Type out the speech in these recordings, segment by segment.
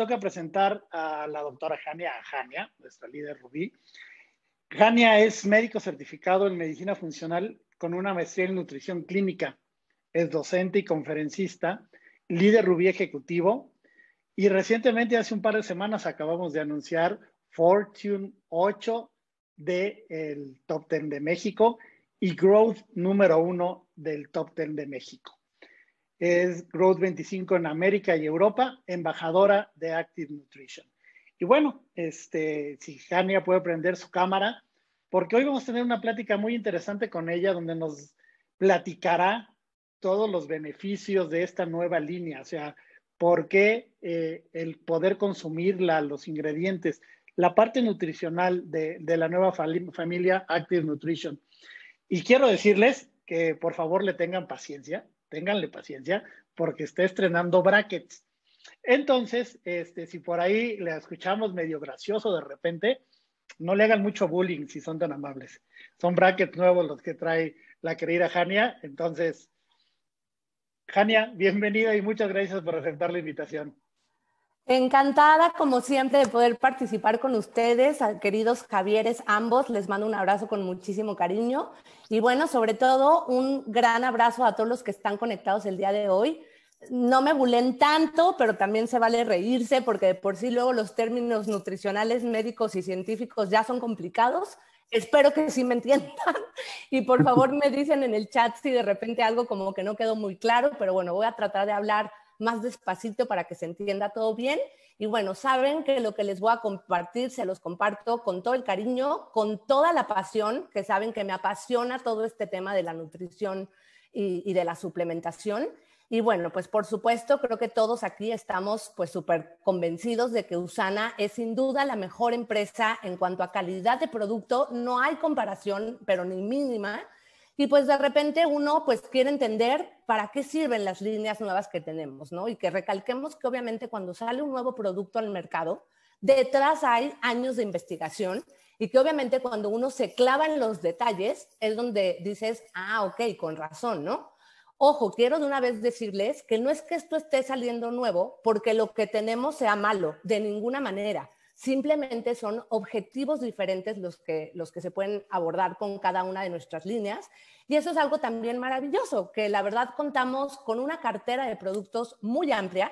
toca presentar a la doctora Jania Jania, nuestra líder Rubí. Jania es médico certificado en medicina funcional con una maestría en nutrición clínica. Es docente y conferencista, líder Rubí ejecutivo. Y recientemente, hace un par de semanas, acabamos de anunciar Fortune 8 del Top 10 de México y Growth número uno del Top 10 de México. Es Growth 25 en América y Europa, embajadora de Active Nutrition. Y bueno, este, si Jania puede prender su cámara, porque hoy vamos a tener una plática muy interesante con ella donde nos platicará todos los beneficios de esta nueva línea, o sea, por qué eh, el poder consumirla, los ingredientes, la parte nutricional de, de la nueva familia Active Nutrition. Y quiero decirles que por favor le tengan paciencia, ténganle paciencia, porque está estrenando brackets. Entonces, este, si por ahí le escuchamos medio gracioso de repente, no le hagan mucho bullying si son tan amables. Son brackets nuevos los que trae la querida Jania. Entonces, Jania, bienvenida y muchas gracias por aceptar la invitación. Encantada, como siempre, de poder participar con ustedes, queridos Javieres, ambos. Les mando un abrazo con muchísimo cariño. Y bueno, sobre todo, un gran abrazo a todos los que están conectados el día de hoy. No me bulen tanto, pero también se vale reírse, porque de por sí luego los términos nutricionales, médicos y científicos ya son complicados. Espero que sí me entiendan. Y por favor me dicen en el chat si de repente algo como que no quedó muy claro, pero bueno, voy a tratar de hablar más despacito para que se entienda todo bien. Y bueno, saben que lo que les voy a compartir se los comparto con todo el cariño, con toda la pasión, que saben que me apasiona todo este tema de la nutrición y, de la suplementación. Y bueno, pues por supuesto, creo que todos aquí estamos pues súper convencidos de que Usana es sin duda la mejor empresa en cuanto a calidad de producto. No hay comparación, pero ni mínima y pues de repente uno pues quiere entender para qué sirven las líneas nuevas que tenemos, ¿no? Y que recalquemos que obviamente cuando sale un nuevo producto al mercado, detrás hay años de investigación y que obviamente cuando uno se clava en los detalles es donde dices, ah, ok, con razón, ¿no? Ojo, quiero de una vez decirles que no es que esto esté saliendo nuevo porque lo que tenemos sea malo, de ninguna manera. Simplemente son objetivos diferentes los que, los que se pueden abordar con cada una de nuestras líneas. Y eso es algo también maravilloso, que la verdad contamos con una cartera de productos muy amplia,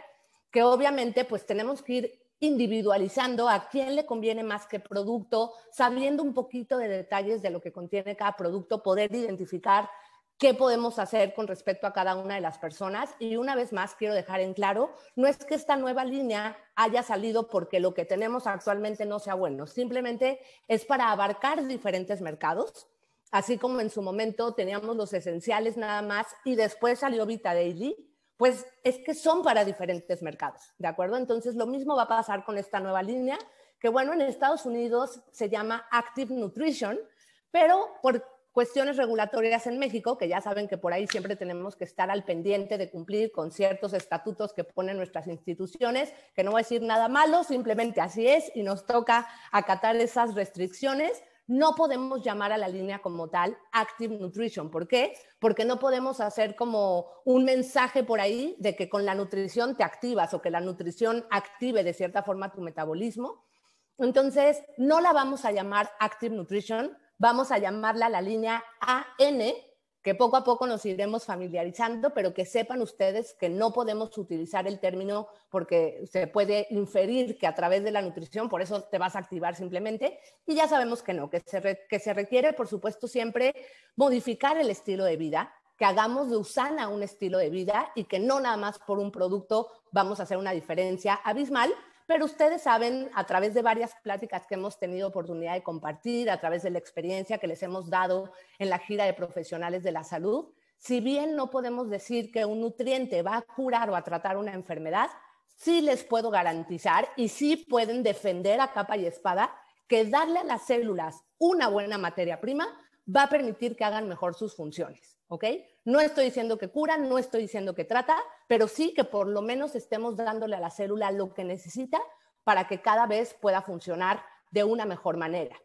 que obviamente pues tenemos que ir individualizando a quién le conviene más qué producto, sabiendo un poquito de detalles de lo que contiene cada producto, poder identificar qué podemos hacer con respecto a cada una de las personas. Y una vez más, quiero dejar en claro, no es que esta nueva línea haya salido porque lo que tenemos actualmente no sea bueno, simplemente es para abarcar diferentes mercados, así como en su momento teníamos los esenciales nada más y después salió Vita Daily, pues es que son para diferentes mercados, ¿de acuerdo? Entonces lo mismo va a pasar con esta nueva línea, que bueno, en Estados Unidos se llama Active Nutrition, pero por cuestiones regulatorias en México, que ya saben que por ahí siempre tenemos que estar al pendiente de cumplir con ciertos estatutos que ponen nuestras instituciones, que no voy a decir nada malo, simplemente así es y nos toca acatar esas restricciones. No podemos llamar a la línea como tal Active Nutrition. ¿Por qué? Porque no podemos hacer como un mensaje por ahí de que con la nutrición te activas o que la nutrición active de cierta forma tu metabolismo. Entonces, no la vamos a llamar Active Nutrition vamos a llamarla la línea AN, que poco a poco nos iremos familiarizando, pero que sepan ustedes que no podemos utilizar el término porque se puede inferir que a través de la nutrición, por eso te vas a activar simplemente, y ya sabemos que no, que se, que se requiere, por supuesto, siempre modificar el estilo de vida, que hagamos de Usana un estilo de vida y que no nada más por un producto vamos a hacer una diferencia abismal, pero ustedes saben a través de varias pláticas que hemos tenido oportunidad de compartir, a través de la experiencia que les hemos dado en la gira de profesionales de la salud, si bien no podemos decir que un nutriente va a curar o a tratar una enfermedad, sí les puedo garantizar y sí pueden defender a capa y espada que darle a las células una buena materia prima va a permitir que hagan mejor sus funciones. ¿Ok? No estoy diciendo que cura, no estoy diciendo que trata, pero sí que por lo menos estemos dándole a la célula lo que necesita para que cada vez pueda funcionar de una mejor manera.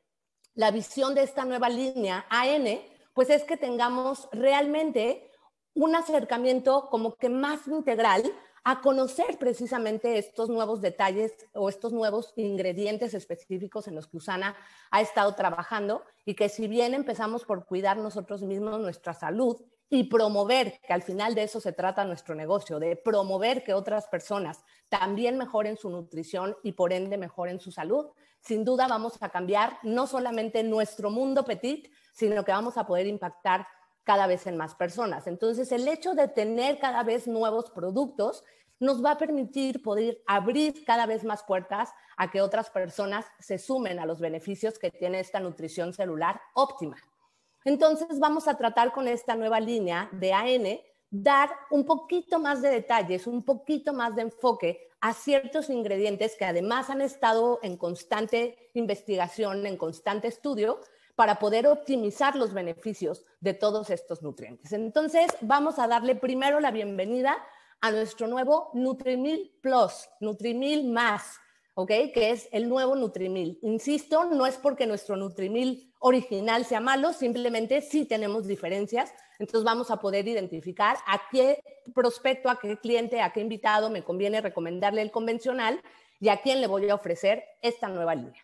La visión de esta nueva línea AN, pues es que tengamos realmente un acercamiento como que más integral a conocer precisamente estos nuevos detalles o estos nuevos ingredientes específicos en los que Usana ha estado trabajando y que si bien empezamos por cuidar nosotros mismos nuestra salud y promover, que al final de eso se trata nuestro negocio, de promover que otras personas también mejoren su nutrición y por ende mejoren su salud, sin duda vamos a cambiar no solamente nuestro mundo petit, sino que vamos a poder impactar cada vez en más personas. Entonces, el hecho de tener cada vez nuevos productos nos va a permitir poder abrir cada vez más puertas a que otras personas se sumen a los beneficios que tiene esta nutrición celular óptima. Entonces, vamos a tratar con esta nueva línea de AN, dar un poquito más de detalles, un poquito más de enfoque a ciertos ingredientes que además han estado en constante investigación, en constante estudio, para poder optimizar los beneficios de todos estos nutrientes. Entonces, vamos a darle primero la bienvenida a nuestro nuevo Nutrimil Plus, Nutrimil Más, ¿ok? Que es el nuevo Nutrimil. Insisto, no es porque nuestro Nutrimil original sea malo, simplemente sí tenemos diferencias. Entonces vamos a poder identificar a qué prospecto, a qué cliente, a qué invitado me conviene recomendarle el convencional y a quién le voy a ofrecer esta nueva línea.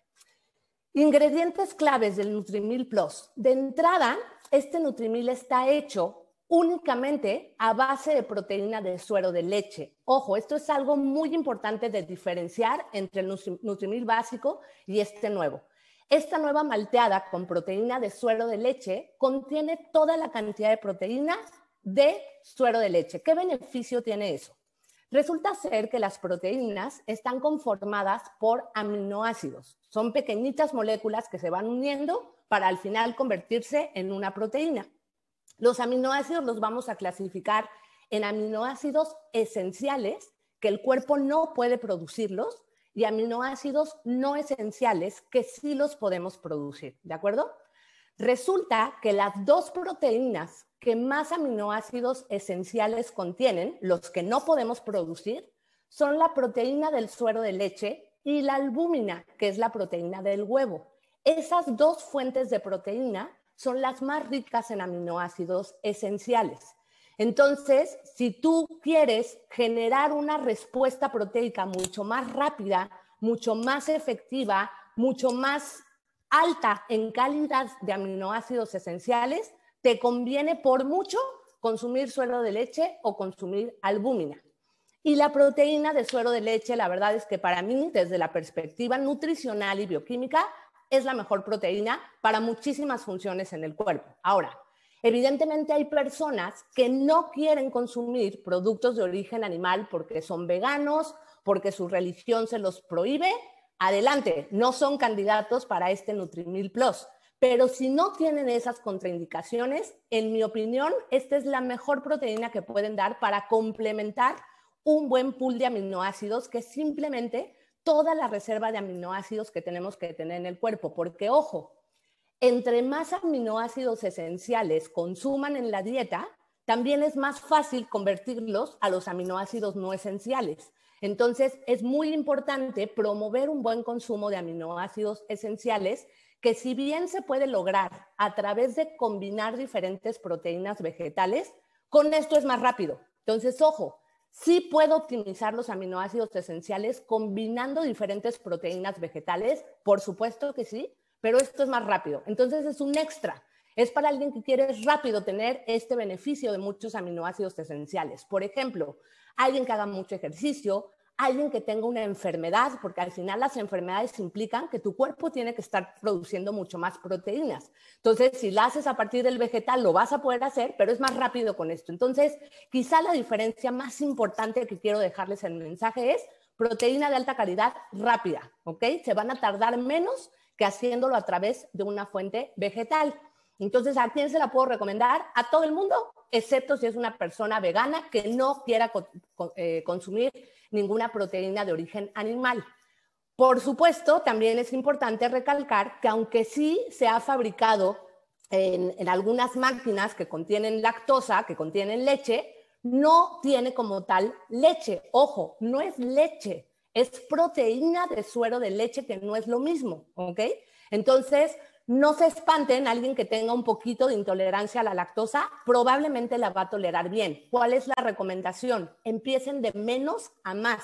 Ingredientes claves del Nutrimil Plus. De entrada, este Nutrimil está hecho únicamente a base de proteína de suero de leche. Ojo, esto es algo muy importante de diferenciar entre el Nutrimil básico y este nuevo. Esta nueva malteada con proteína de suero de leche contiene toda la cantidad de proteína de suero de leche. ¿Qué beneficio tiene eso? Resulta ser que las proteínas están conformadas por aminoácidos. Son pequeñitas moléculas que se van uniendo para al final convertirse en una proteína. Los aminoácidos los vamos a clasificar en aminoácidos esenciales, que el cuerpo no puede producirlos, y aminoácidos no esenciales, que sí los podemos producir. ¿De acuerdo? Resulta que las dos proteínas que más aminoácidos esenciales contienen, los que no podemos producir, son la proteína del suero de leche y la albúmina, que es la proteína del huevo. Esas dos fuentes de proteína son las más ricas en aminoácidos esenciales. Entonces, si tú quieres generar una respuesta proteica mucho más rápida, mucho más efectiva, mucho más alta en calidad de aminoácidos esenciales, te conviene por mucho consumir suero de leche o consumir albúmina. Y la proteína de suero de leche, la verdad es que para mí, desde la perspectiva nutricional y bioquímica, es la mejor proteína para muchísimas funciones en el cuerpo. Ahora, evidentemente hay personas que no quieren consumir productos de origen animal porque son veganos, porque su religión se los prohíbe adelante, no son candidatos para este Nutrimil Plus. Pero si no tienen esas contraindicaciones, en mi opinión, esta es la mejor proteína que pueden dar para complementar un buen pool de aminoácidos que simplemente toda la reserva de aminoácidos que tenemos que tener en el cuerpo. Porque, ojo, entre más aminoácidos esenciales consuman en la dieta, también es más fácil convertirlos a los aminoácidos no esenciales. Entonces, es muy importante promover un buen consumo de aminoácidos esenciales que si bien se puede lograr a través de combinar diferentes proteínas vegetales, con esto es más rápido. Entonces, ojo, sí puedo optimizar los aminoácidos esenciales combinando diferentes proteínas vegetales, por supuesto que sí, pero esto es más rápido. Entonces, es un extra. Es para alguien que quiere rápido tener este beneficio de muchos aminoácidos esenciales. Por ejemplo, alguien que haga mucho ejercicio, alguien que tenga una enfermedad, porque al final las enfermedades implican que tu cuerpo tiene que estar produciendo mucho más proteínas. Entonces, si la haces a partir del vegetal, lo vas a poder hacer, pero es más rápido con esto. Entonces, quizá la diferencia más importante que quiero dejarles en el mensaje es proteína de alta calidad rápida, ¿ok? Se van a tardar menos que haciéndolo a través de una fuente vegetal. Entonces, ¿a quién se la puedo recomendar? A todo el mundo, excepto si es una persona vegana que no quiera eh, consumir ninguna proteína de origen animal. Por supuesto, también es importante recalcar que aunque sí se ha fabricado en, en, algunas máquinas que contienen lactosa, que contienen leche, no tiene como tal leche. Ojo, no es leche, es proteína de suero de leche que no es lo mismo, ¿ok? Entonces, no se espanten, alguien que tenga un poquito de intolerancia a la lactosa probablemente la va a tolerar bien. ¿Cuál es la recomendación? Empiecen de menos a más.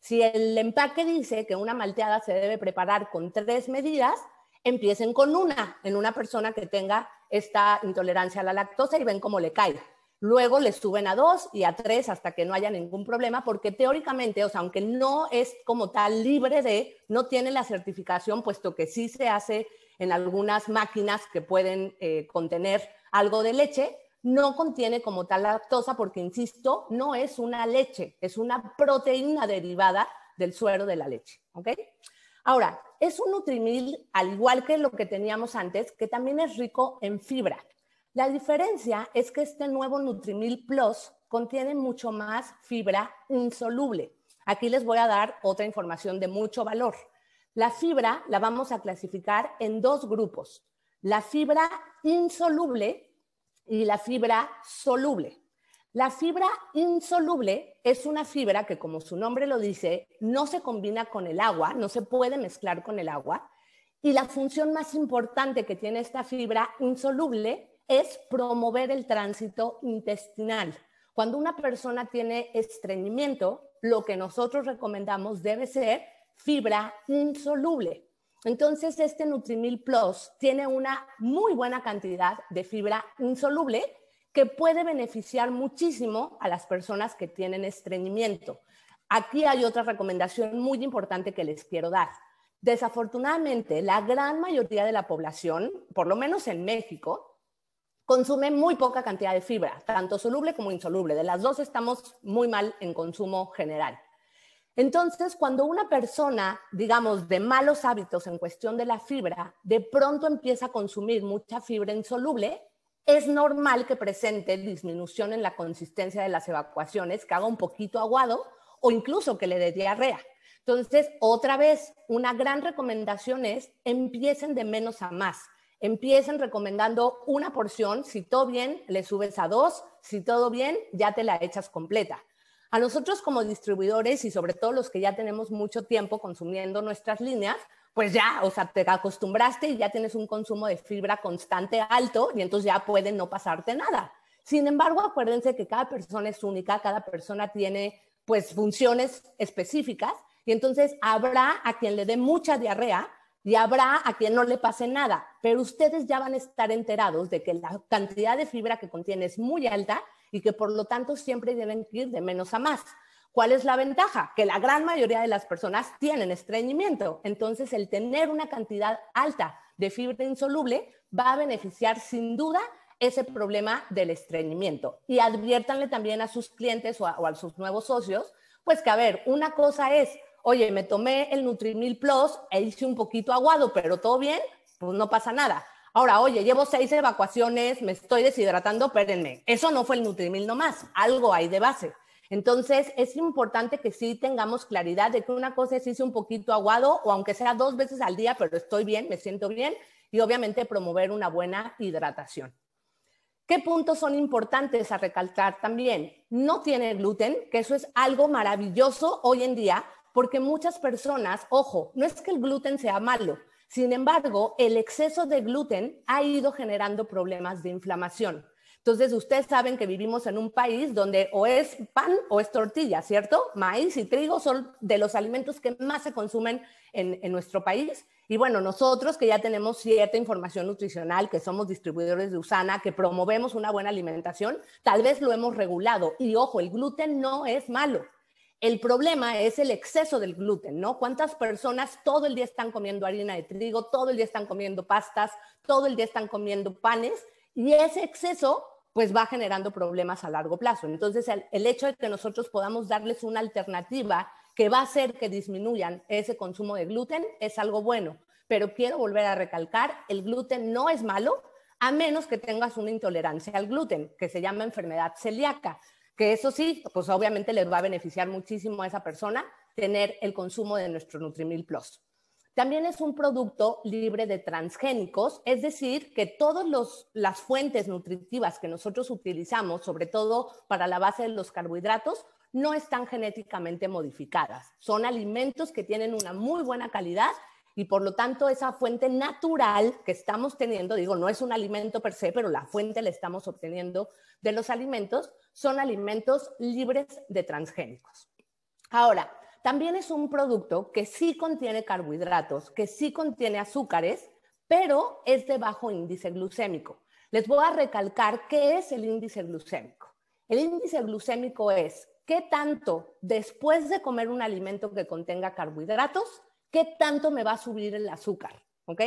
Si el empaque dice que una malteada se debe preparar con tres medidas, empiecen con una en una persona que tenga esta intolerancia a la lactosa y ven cómo le cae. Luego le suben a dos y a tres hasta que no haya ningún problema, porque teóricamente, o sea, aunque no es como tal libre de, no tiene la certificación, puesto que sí se hace en algunas máquinas que pueden eh, contener algo de leche, no contiene como tal lactosa porque, insisto, no es una leche, es una proteína derivada del suero de la leche. ¿ok? Ahora, es un Nutrimil, al igual que lo que teníamos antes, que también es rico en fibra. La diferencia es que este nuevo Nutrimil Plus contiene mucho más fibra insoluble. Aquí les voy a dar otra información de mucho valor. La fibra la vamos a clasificar en dos grupos, la fibra insoluble y la fibra soluble. La fibra insoluble es una fibra que, como su nombre lo dice, no se combina con el agua, no se puede mezclar con el agua. Y la función más importante que tiene esta fibra insoluble es promover el tránsito intestinal. Cuando una persona tiene estreñimiento, lo que nosotros recomendamos debe ser fibra insoluble. Entonces, este Nutrimil Plus tiene una muy buena cantidad de fibra insoluble que puede beneficiar muchísimo a las personas que tienen estreñimiento. Aquí hay otra recomendación muy importante que les quiero dar. Desafortunadamente, la gran mayoría de la población, por lo menos en México, consume muy poca cantidad de fibra, tanto soluble como insoluble. De las dos estamos muy mal en consumo general. Entonces, cuando una persona, digamos, de malos hábitos en cuestión de la fibra, de pronto empieza a consumir mucha fibra insoluble, es normal que presente disminución en la consistencia de las evacuaciones, que haga un poquito aguado o incluso que le dé diarrea. Entonces, otra vez, una gran recomendación es empiecen de menos a más. Empiecen recomendando una porción, si todo bien, le subes a dos, si todo bien, ya te la echas completa. A nosotros como distribuidores y sobre todo los que ya tenemos mucho tiempo consumiendo nuestras líneas, pues ya, o sea, te acostumbraste y ya tienes un consumo de fibra constante alto y entonces ya puede no pasarte nada. Sin embargo, acuérdense que cada persona es única, cada persona tiene pues funciones específicas y entonces habrá a quien le dé mucha diarrea y habrá a quien no le pase nada, pero ustedes ya van a estar enterados de que la cantidad de fibra que contiene es muy alta y que por lo tanto siempre deben ir de menos a más. ¿Cuál es la ventaja? Que la gran mayoría de las personas tienen estreñimiento. Entonces, el tener una cantidad alta de fibra insoluble va a beneficiar sin duda ese problema del estreñimiento. Y adviértanle también a sus clientes o a, sus nuevos socios, pues que a ver, una cosa es, oye, me tomé el Nutrimil Plus e hice un poquito aguado, pero todo bien, pues no pasa nada. Ahora, oye, llevo seis evacuaciones, me estoy deshidratando, espérenme. Eso no fue el Nutrimil nomás, algo hay de base. Entonces, es importante que sí tengamos claridad de que una cosa es irse un poquito aguado o aunque sea dos veces al día, pero estoy bien, me siento bien y obviamente promover una buena hidratación. ¿Qué puntos son importantes a recalcar también? No tiene gluten, que eso es algo maravilloso hoy en día, porque muchas personas, ojo, no es que el gluten sea malo, sin embargo, el exceso de gluten ha ido generando problemas de inflamación. Entonces, ustedes saben que vivimos en un país donde o es pan o es tortilla, ¿cierto? Maíz y trigo son de los alimentos que más se consumen en, nuestro país. Y bueno, nosotros que ya tenemos cierta información nutricional, que somos distribuidores de Usana, que promovemos una buena alimentación, tal vez lo hemos regulado. Y ojo, el gluten no es malo. El problema es el exceso del gluten, ¿no? ¿Cuántas personas todo el día están comiendo harina de trigo, todo el día están comiendo pastas, todo el día están comiendo panes? Y ese exceso pues va generando problemas a largo plazo. Entonces, el, el, hecho de que nosotros podamos darles una alternativa que va a hacer que disminuyan ese consumo de gluten es algo bueno. Pero quiero volver a recalcar, el gluten no es malo a menos que tengas una intolerancia al gluten, que se llama enfermedad celíaca que eso sí, pues obviamente les va a beneficiar muchísimo a esa persona tener el consumo de nuestro Nutrimil Plus. También es un producto libre de transgénicos, es decir, que todas las fuentes nutritivas que nosotros utilizamos, sobre todo para la base de los carbohidratos, no están genéticamente modificadas. Son alimentos que tienen una muy buena calidad y por lo tanto esa fuente natural que estamos teniendo, digo, no es un alimento per se, pero la fuente la estamos obteniendo de los alimentos, son alimentos libres de transgénicos. Ahora, también es un producto que sí contiene carbohidratos, que sí contiene azúcares, pero es de bajo índice glucémico. Les voy a recalcar qué es el índice glucémico. El índice glucémico es qué tanto después de comer un alimento que contenga carbohidratos, qué tanto me va a subir el azúcar, ¿ok?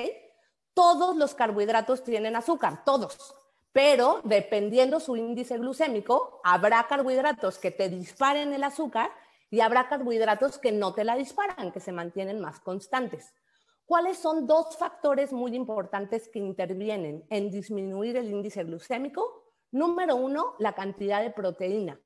Todos los carbohidratos tienen azúcar, todos, pero dependiendo su índice glucémico, habrá carbohidratos que te disparen el azúcar y habrá carbohidratos que no te la disparan, que se mantienen más constantes. ¿Cuáles son dos factores muy importantes que intervienen en disminuir el índice glucémico? Número uno, la cantidad de proteína.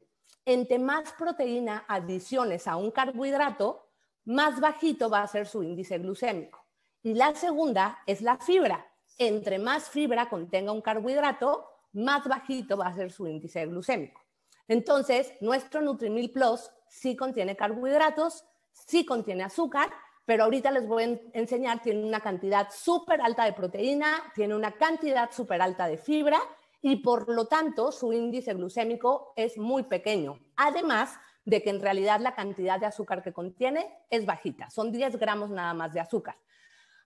Entre más proteína adiciones a un carbohidrato, más bajito va a ser su índice glucémico. Y la segunda es la fibra. Entre más fibra contenga un carbohidrato, más bajito va a ser su índice glucémico. Entonces, nuestro Nutrimil Plus sí contiene carbohidratos, sí contiene azúcar, pero ahorita les voy a enseñar, tiene una cantidad súper alta de proteína, tiene una cantidad súper alta de fibra y por lo tanto su índice glucémico es muy pequeño. Además, de que en realidad la cantidad de azúcar que contiene es bajita, son 10 gramos nada más de azúcar.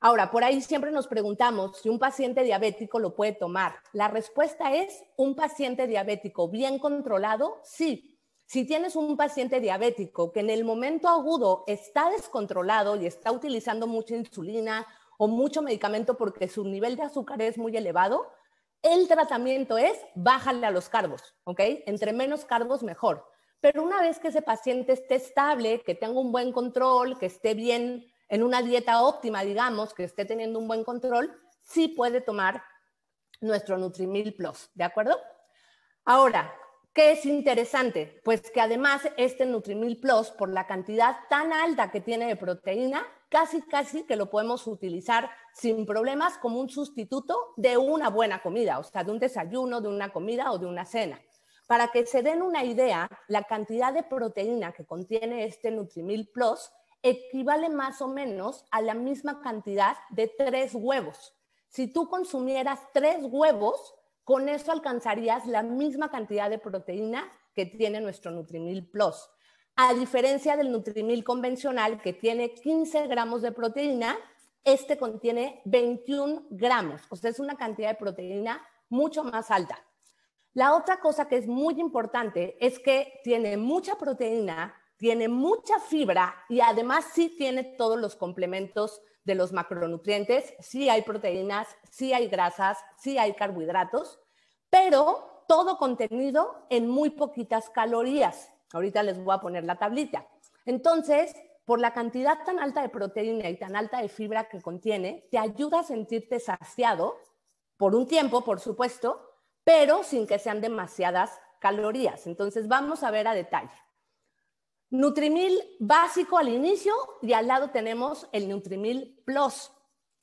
Ahora, por ahí siempre nos preguntamos si un paciente diabético lo puede tomar. La respuesta es un paciente diabético bien controlado, sí. Si tienes un paciente diabético que en el momento agudo está descontrolado y está utilizando mucha insulina o mucho medicamento porque su nivel de azúcar es muy elevado, el tratamiento es bájale a los carbos, ¿ok? Entre menos carbos, mejor. Pero una vez que ese paciente esté estable, que tenga un buen control, que esté bien en una dieta óptima, digamos, que esté teniendo un buen control, sí puede tomar nuestro Nutrimil Plus, ¿de acuerdo? Ahora, ¿qué es interesante? Pues que además este Nutrimil Plus, por la cantidad tan alta que tiene de proteína, casi, casi que lo podemos utilizar sin problemas como un sustituto de una buena comida, o sea, de un desayuno, de una comida o de una cena. Para que se den una idea, la cantidad de proteína que contiene este Nutrimil Plus equivale más o menos a la misma cantidad de tres huevos. Si tú consumieras tres huevos, con eso alcanzarías la misma cantidad de proteína que tiene nuestro Nutrimil Plus. A diferencia del Nutrimil convencional, que tiene 15 gramos de proteína, este contiene 21 gramos, o sea, es una cantidad de proteína mucho más alta. La otra cosa que es muy importante es que tiene mucha proteína, tiene mucha fibra y además sí tiene todos los complementos de los macronutrientes. Sí hay proteínas, sí hay grasas, sí hay carbohidratos, pero todo contenido en muy poquitas calorías. Ahorita les voy a poner la tablita. Entonces, por la cantidad tan alta de proteína y tan alta de fibra que contiene, te ayuda a sentirte saciado por un tiempo, por supuesto, pero sin que sean demasiadas calorías. Entonces vamos a ver a detalle. Nutrimil básico al inicio y al lado tenemos el Nutrimil Plus.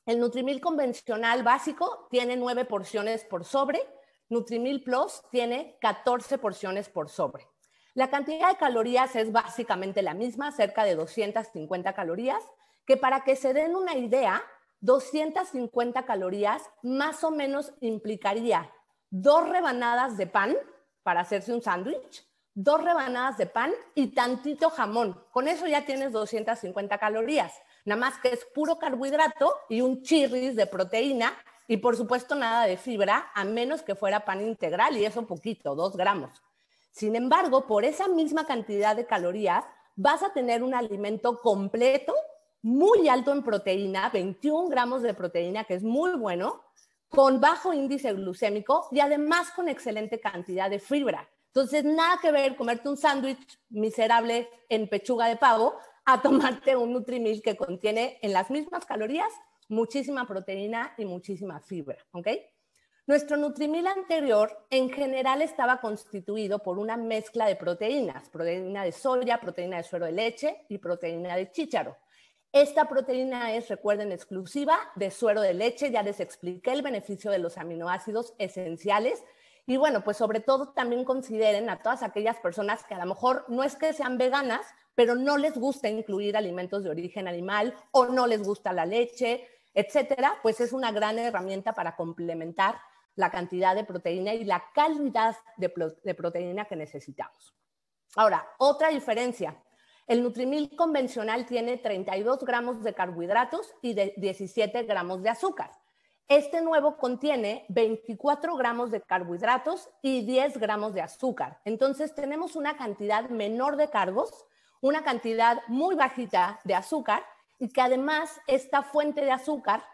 El Nutrimil convencional básico tiene 9 porciones por sobre, Nutrimil Plus tiene 14 porciones por sobre. La cantidad de calorías es básicamente la misma, cerca de 250 calorías, que para que se den una idea, 250 calorías más o menos implicaría dos rebanadas de pan para hacerse un sándwich, dos rebanadas de pan y tantito jamón. Con eso ya tienes 250 calorías. Nada más que es puro carbohidrato y un chirris de proteína y por supuesto nada de fibra, a menos que fuera pan integral y eso poquito, dos gramos. Sin embargo, por esa misma cantidad de calorías, vas a tener un alimento completo, muy alto en proteína, 21 gramos de proteína, que es muy bueno, con bajo índice glucémico y además con excelente cantidad de fibra. Entonces, nada que ver comerte un sándwich miserable en pechuga de pavo a tomarte un Nutrimil que contiene en las mismas calorías muchísima proteína y muchísima fibra, ¿ok? Nuestro Nutrimil anterior en general estaba constituido por una mezcla de proteínas, proteína de soya, proteína de suero de leche y proteína de chícharo. Esta proteína es, recuerden, exclusiva de suero de leche. Ya les expliqué el beneficio de los aminoácidos esenciales. Y bueno, pues sobre todo también consideren a todas aquellas personas que a lo mejor no es que sean veganas, pero no les gusta incluir alimentos de origen animal o no les gusta la leche, etcétera, pues es una gran herramienta para complementar la cantidad de proteína y la calidad de, proteína que necesitamos. Ahora, otra diferencia. El Nutrimil convencional tiene 32 gramos de carbohidratos y de 17 gramos de azúcar. Este nuevo contiene 24 gramos de carbohidratos y 10 gramos de azúcar. Entonces tenemos una cantidad menor de carbos, una cantidad muy bajita de azúcar y que además esta fuente de azúcar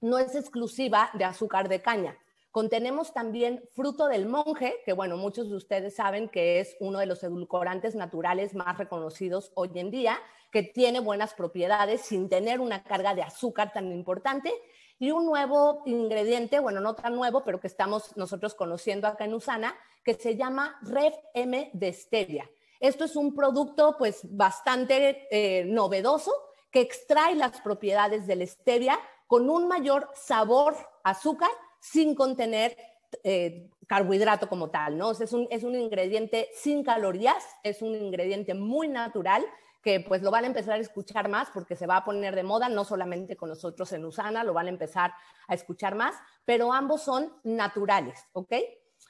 no es exclusiva de azúcar de caña. Contenemos también fruto del monje, que bueno, muchos de ustedes saben que es uno de los edulcorantes naturales más reconocidos hoy en día, que tiene buenas propiedades sin tener una carga de azúcar tan importante. Y un nuevo ingrediente, bueno, no tan nuevo, pero que estamos nosotros conociendo acá en Usana, que se llama Rev M de stevia. Esto es un producto pues bastante eh, novedoso que extrae las propiedades del stevia con un mayor sabor azúcar sin contener eh, carbohidrato como tal, ¿no? es, un, es un ingrediente sin calorías, es un ingrediente muy natural que pues lo van a empezar a escuchar más porque se va a poner de moda, no solamente con nosotros en Usana, lo van a empezar a escuchar más, pero ambos son naturales, ¿ok?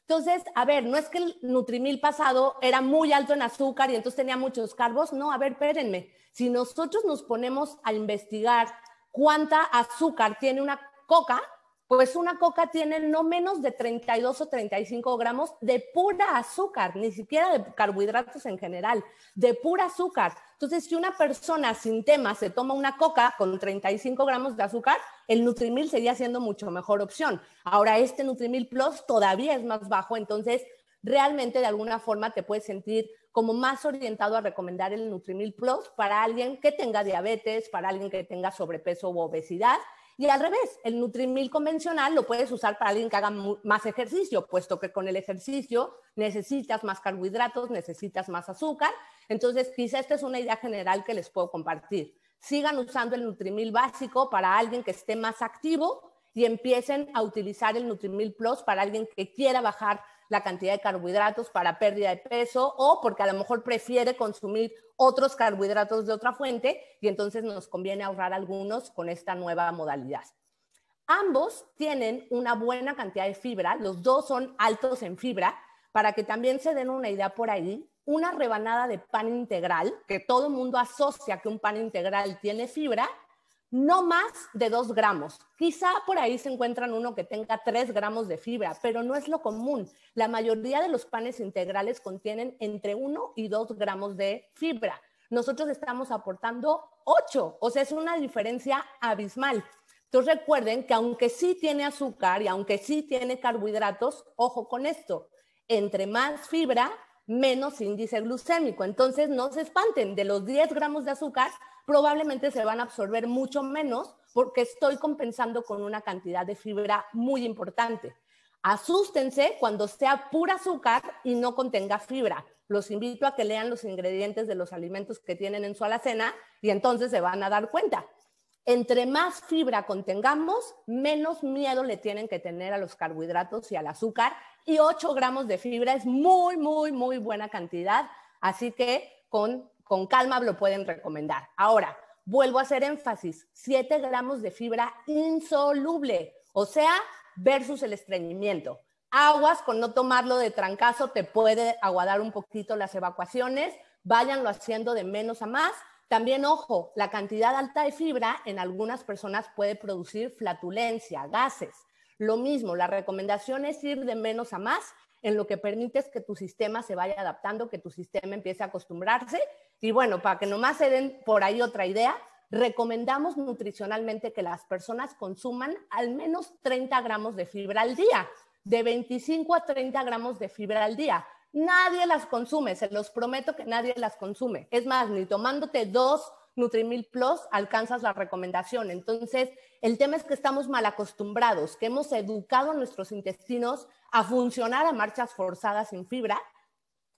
Entonces, a ver, no es que el Nutrimil pasado era muy alto en azúcar y entonces tenía muchos carbos, no, a ver, espérenme, si nosotros nos ponemos a investigar cuánta azúcar tiene una coca, pues una coca tiene no menos de 32 o 35 gramos de pura azúcar, ni siquiera de carbohidratos en general, de pura azúcar. Entonces, si una persona sin tema se toma una coca con 35 gramos de azúcar, el Nutrimil sería siendo mucho mejor opción. Ahora, este Nutrimil Plus todavía es más bajo, entonces realmente de alguna forma te puedes sentir como más orientado a recomendar el Nutrimil Plus para alguien que tenga diabetes, para alguien que tenga sobrepeso u obesidad y al revés, el Nutrimil convencional lo puedes usar para alguien que haga más ejercicio, puesto que con el ejercicio necesitas más carbohidratos, necesitas más azúcar. Entonces, quizá esta es una idea general que les puedo compartir. Sigan usando el Nutrimil básico para alguien que esté más activo y empiecen a utilizar el Nutrimil Plus para alguien que quiera bajar la cantidad de carbohidratos para pérdida de peso o porque a lo mejor prefiere consumir otros carbohidratos de otra fuente y entonces nos conviene ahorrar algunos con esta nueva modalidad. Ambos tienen una buena cantidad de fibra, los dos son altos en fibra, para que también se den una idea por ahí, una rebanada de pan integral, que todo el mundo asocia que un pan integral tiene fibra, no más de 2 gramos. Quizá por ahí se encuentran uno que tenga 3 gramos de fibra, pero no es lo común. La mayoría de los panes integrales contienen entre 1 y 2 gramos de fibra. Nosotros estamos aportando 8, o sea, es una diferencia abismal. Entonces recuerden que aunque sí tiene azúcar y aunque sí tiene carbohidratos, ojo con esto, entre más fibra, menos índice glucémico. Entonces no se espanten, de los 10 gramos de azúcar, probablemente se van a absorber mucho menos porque estoy compensando con una cantidad de fibra muy importante. Asústense cuando sea pura azúcar y no contenga fibra. Los invito a que lean los ingredientes de los alimentos que tienen en su alacena y entonces se van a dar cuenta. Entre más fibra contengamos, menos miedo le tienen que tener a los carbohidratos y al azúcar. Y 8 gramos de fibra es muy, muy, muy buena cantidad. Así que con con calma lo pueden recomendar. Ahora, vuelvo a hacer énfasis, 7 gramos de fibra insoluble, o sea, versus el estreñimiento. Aguas con no tomarlo de trancazo, te puede aguadar un poquito las evacuaciones, váyanlo haciendo de menos a más. También, ojo, la cantidad alta de fibra en algunas personas puede producir flatulencia, gases. Lo mismo, la recomendación es ir de menos a más en lo que permites que tu sistema se vaya adaptando, que tu sistema empiece a acostumbrarse. Y bueno, para que nomás se den por ahí otra idea, recomendamos nutricionalmente que las personas consuman al menos 30 gramos de fibra al día, de 25 a 30 gramos de fibra al día. Nadie las consume, se los prometo que nadie las consume. Es más, ni tomándote dos Nutrimil Plus alcanzas la recomendación. Entonces, el tema es que estamos mal acostumbrados, que hemos educado a nuestros intestinos a funcionar a marchas forzadas sin fibra.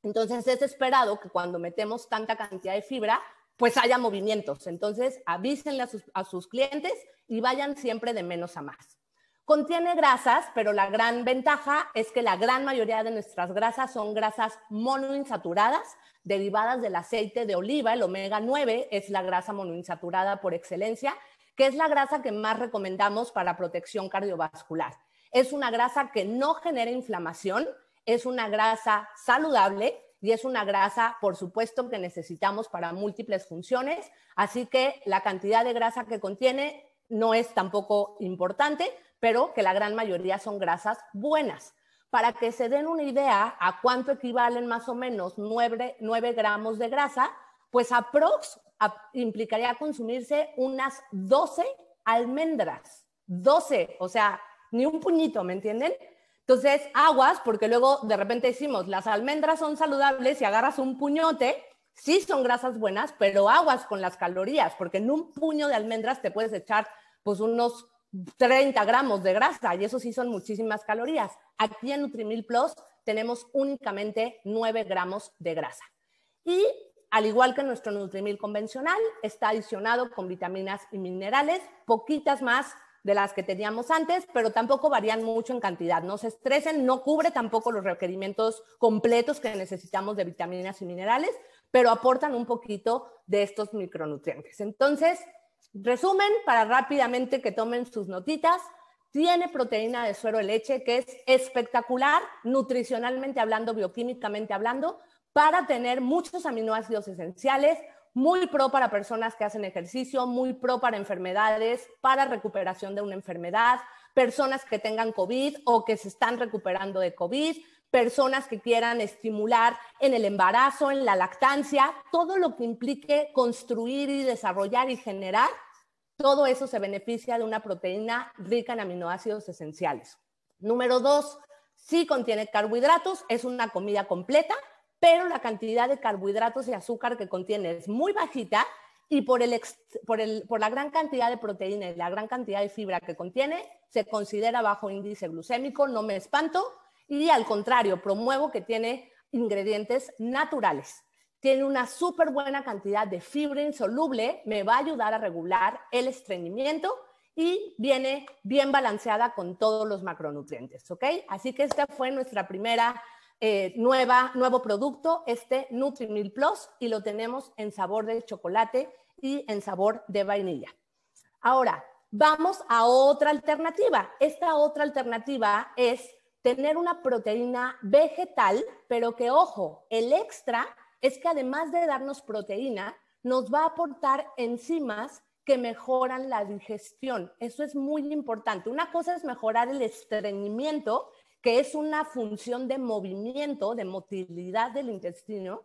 Entonces, es esperado que cuando metemos tanta cantidad de fibra, pues haya movimientos. Entonces, avísenle a sus, a sus clientes y vayan siempre de menos a más. Contiene grasas, pero la gran ventaja es que la gran mayoría de nuestras grasas son grasas monoinsaturadas, derivadas del aceite de oliva, el omega 9 es la grasa monoinsaturada por excelencia, que es la grasa que más recomendamos para protección cardiovascular. Es una grasa que no genera inflamación, es una grasa saludable y es una grasa, por supuesto, que necesitamos para múltiples funciones, así que la cantidad de grasa que contiene no es tampoco importante, pero que la gran mayoría son grasas buenas. Para que se den una idea a cuánto equivalen más o menos 9, 9 gramos de grasa, pues aprox implicaría consumirse unas 12 almendras. 12, o sea, ni un puñito, ¿me entienden? Entonces, aguas, porque luego de repente decimos, las almendras son saludables y agarras un puñote, sí son grasas buenas, pero aguas con las calorías, porque en un puño de almendras te puedes echar pues unos 30 gramos de grasa y eso sí son muchísimas calorías. Aquí en Nutrimil Plus tenemos únicamente 9 gramos de grasa. Y al igual que nuestro Nutrimil convencional, está adicionado con vitaminas y minerales, poquitas más de las que teníamos antes, pero tampoco varían mucho en cantidad. No se estresen, no cubre tampoco los requerimientos completos que necesitamos de vitaminas y minerales, pero aportan un poquito de estos micronutrientes. Entonces, resumen para rápidamente que tomen sus notitas. Tiene proteína de suero de leche que es espectacular, nutricionalmente hablando, bioquímicamente hablando, para tener muchos aminoácidos esenciales, muy pro para personas que hacen ejercicio, muy pro para enfermedades, para recuperación de una enfermedad, personas que tengan COVID o que se están recuperando de COVID, personas que quieran estimular en el embarazo, en la lactancia, todo lo que implique construir y desarrollar y generar, todo eso se beneficia de una proteína rica en aminoácidos esenciales. Número dos, sí contiene carbohidratos, es una comida completa, pero la cantidad de carbohidratos y azúcar que contiene es muy bajita y por, el, por, el, por la gran cantidad de proteína y la gran cantidad de fibra que contiene, se considera bajo índice glucémico, no me espanto, y al contrario, promuevo que tiene ingredientes naturales. Tiene una súper buena cantidad de fibra insoluble, me va a ayudar a regular el estreñimiento y viene bien balanceada con todos los macronutrientes, ¿ok? Así que esta fue nuestra primera eh, nueva, nuevo producto, este Nutrimil Plus, y lo tenemos en sabor de chocolate y en sabor de vainilla. Ahora, vamos a otra alternativa. Esta otra alternativa es tener una proteína vegetal, pero que, ojo, el extra es que además de darnos proteína, nos va a aportar enzimas que mejoran la digestión. Eso es muy importante. Una cosa es mejorar el estreñimiento que es una función de movimiento, de motilidad del intestino.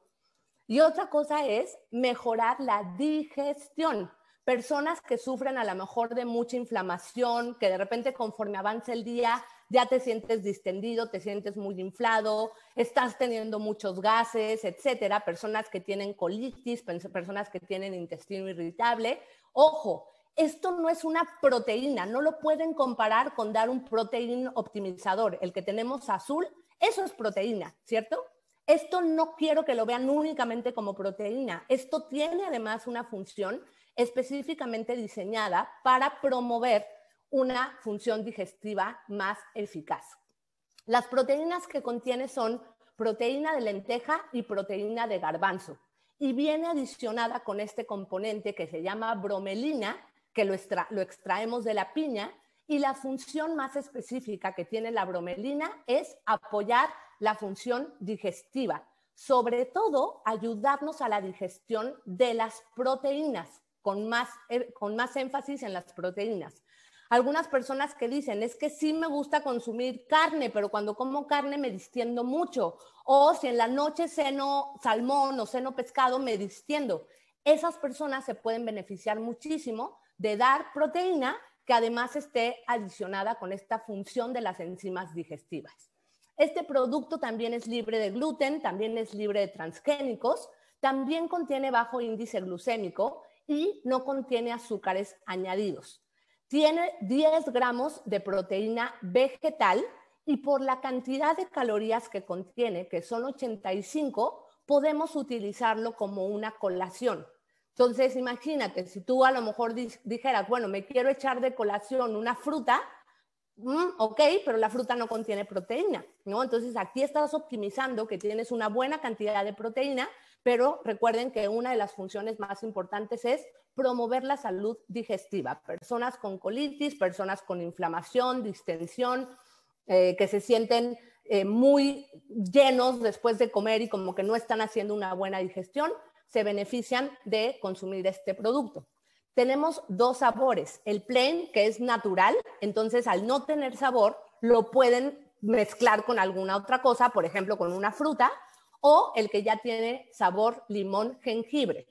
Y otra cosa es mejorar la digestión. Personas que sufren a lo mejor de mucha inflamación, que de repente conforme avanza el día ya te sientes distendido, te sientes muy inflado, estás teniendo muchos gases, etcétera. Personas que tienen colitis, personas que tienen intestino irritable. Ojo, esto no es una proteína, no lo pueden comparar con dar un proteín optimizador. El que tenemos azul, eso es proteína, ¿cierto? Esto no quiero que lo vean únicamente como proteína. Esto tiene además una función específicamente diseñada para promover una función digestiva más eficaz. Las proteínas que contiene son proteína de lenteja y proteína de garbanzo. Y viene adicionada con este componente que se llama bromelina, que lo, extraemos de la piña y la función más específica que tiene la bromelina es apoyar la función digestiva, sobre todo ayudarnos a la digestión de las proteínas, con más, eh, con más énfasis en las proteínas. Algunas personas que dicen, es que sí me gusta consumir carne, pero cuando como carne me distiendo mucho. O si en la noche ceno salmón o ceno pescado, me distiendo. Esas personas se pueden beneficiar muchísimo de dar proteína que además esté adicionada con esta función de las enzimas digestivas. Este producto también es libre de gluten, también es libre de transgénicos, también contiene bajo índice glucémico y no contiene azúcares añadidos. Tiene 10 gramos de proteína vegetal y por la cantidad de calorías que contiene, que son 85, podemos utilizarlo como una colación. Entonces, imagínate, si tú a lo mejor dijeras, bueno, me quiero echar de colación una fruta, Mm, ok, pero la fruta no contiene proteína, ¿no? Entonces aquí estás optimizando que tienes una buena cantidad de proteína, pero recuerden que una de las funciones más importantes es promover la salud digestiva. Personas con colitis, personas con inflamación, distensión, eh, que se sienten eh, muy llenos después de comer y como que no están haciendo una buena digestión, se benefician de consumir este producto tenemos dos sabores. El plain, que es natural, entonces al no tener sabor, lo pueden mezclar con alguna otra cosa, por ejemplo, con una fruta, o el que ya tiene sabor limón jengibre.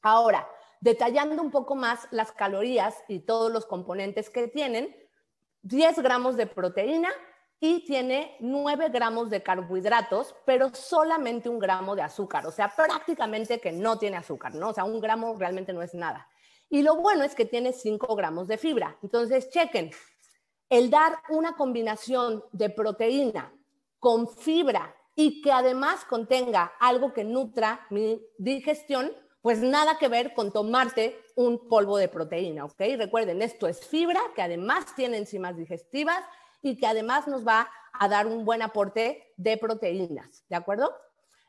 Ahora, detallando un poco más las calorías y todos los componentes que tienen, 10 gramos de proteína y tiene 9 gramos de carbohidratos, pero solamente un gramo de azúcar, o sea, prácticamente que no tiene azúcar, ¿no? O sea, un gramo realmente no es nada. Y lo bueno es que tiene 5 gramos de fibra. Entonces, chequen, el dar una combinación de proteína con fibra y que además contenga algo que nutra mi digestión, pues nada que ver con tomarte un polvo de proteína, ¿ok? Recuerden, esto es fibra que además tiene enzimas digestivas y que además nos va a dar un buen aporte de proteínas, ¿de acuerdo?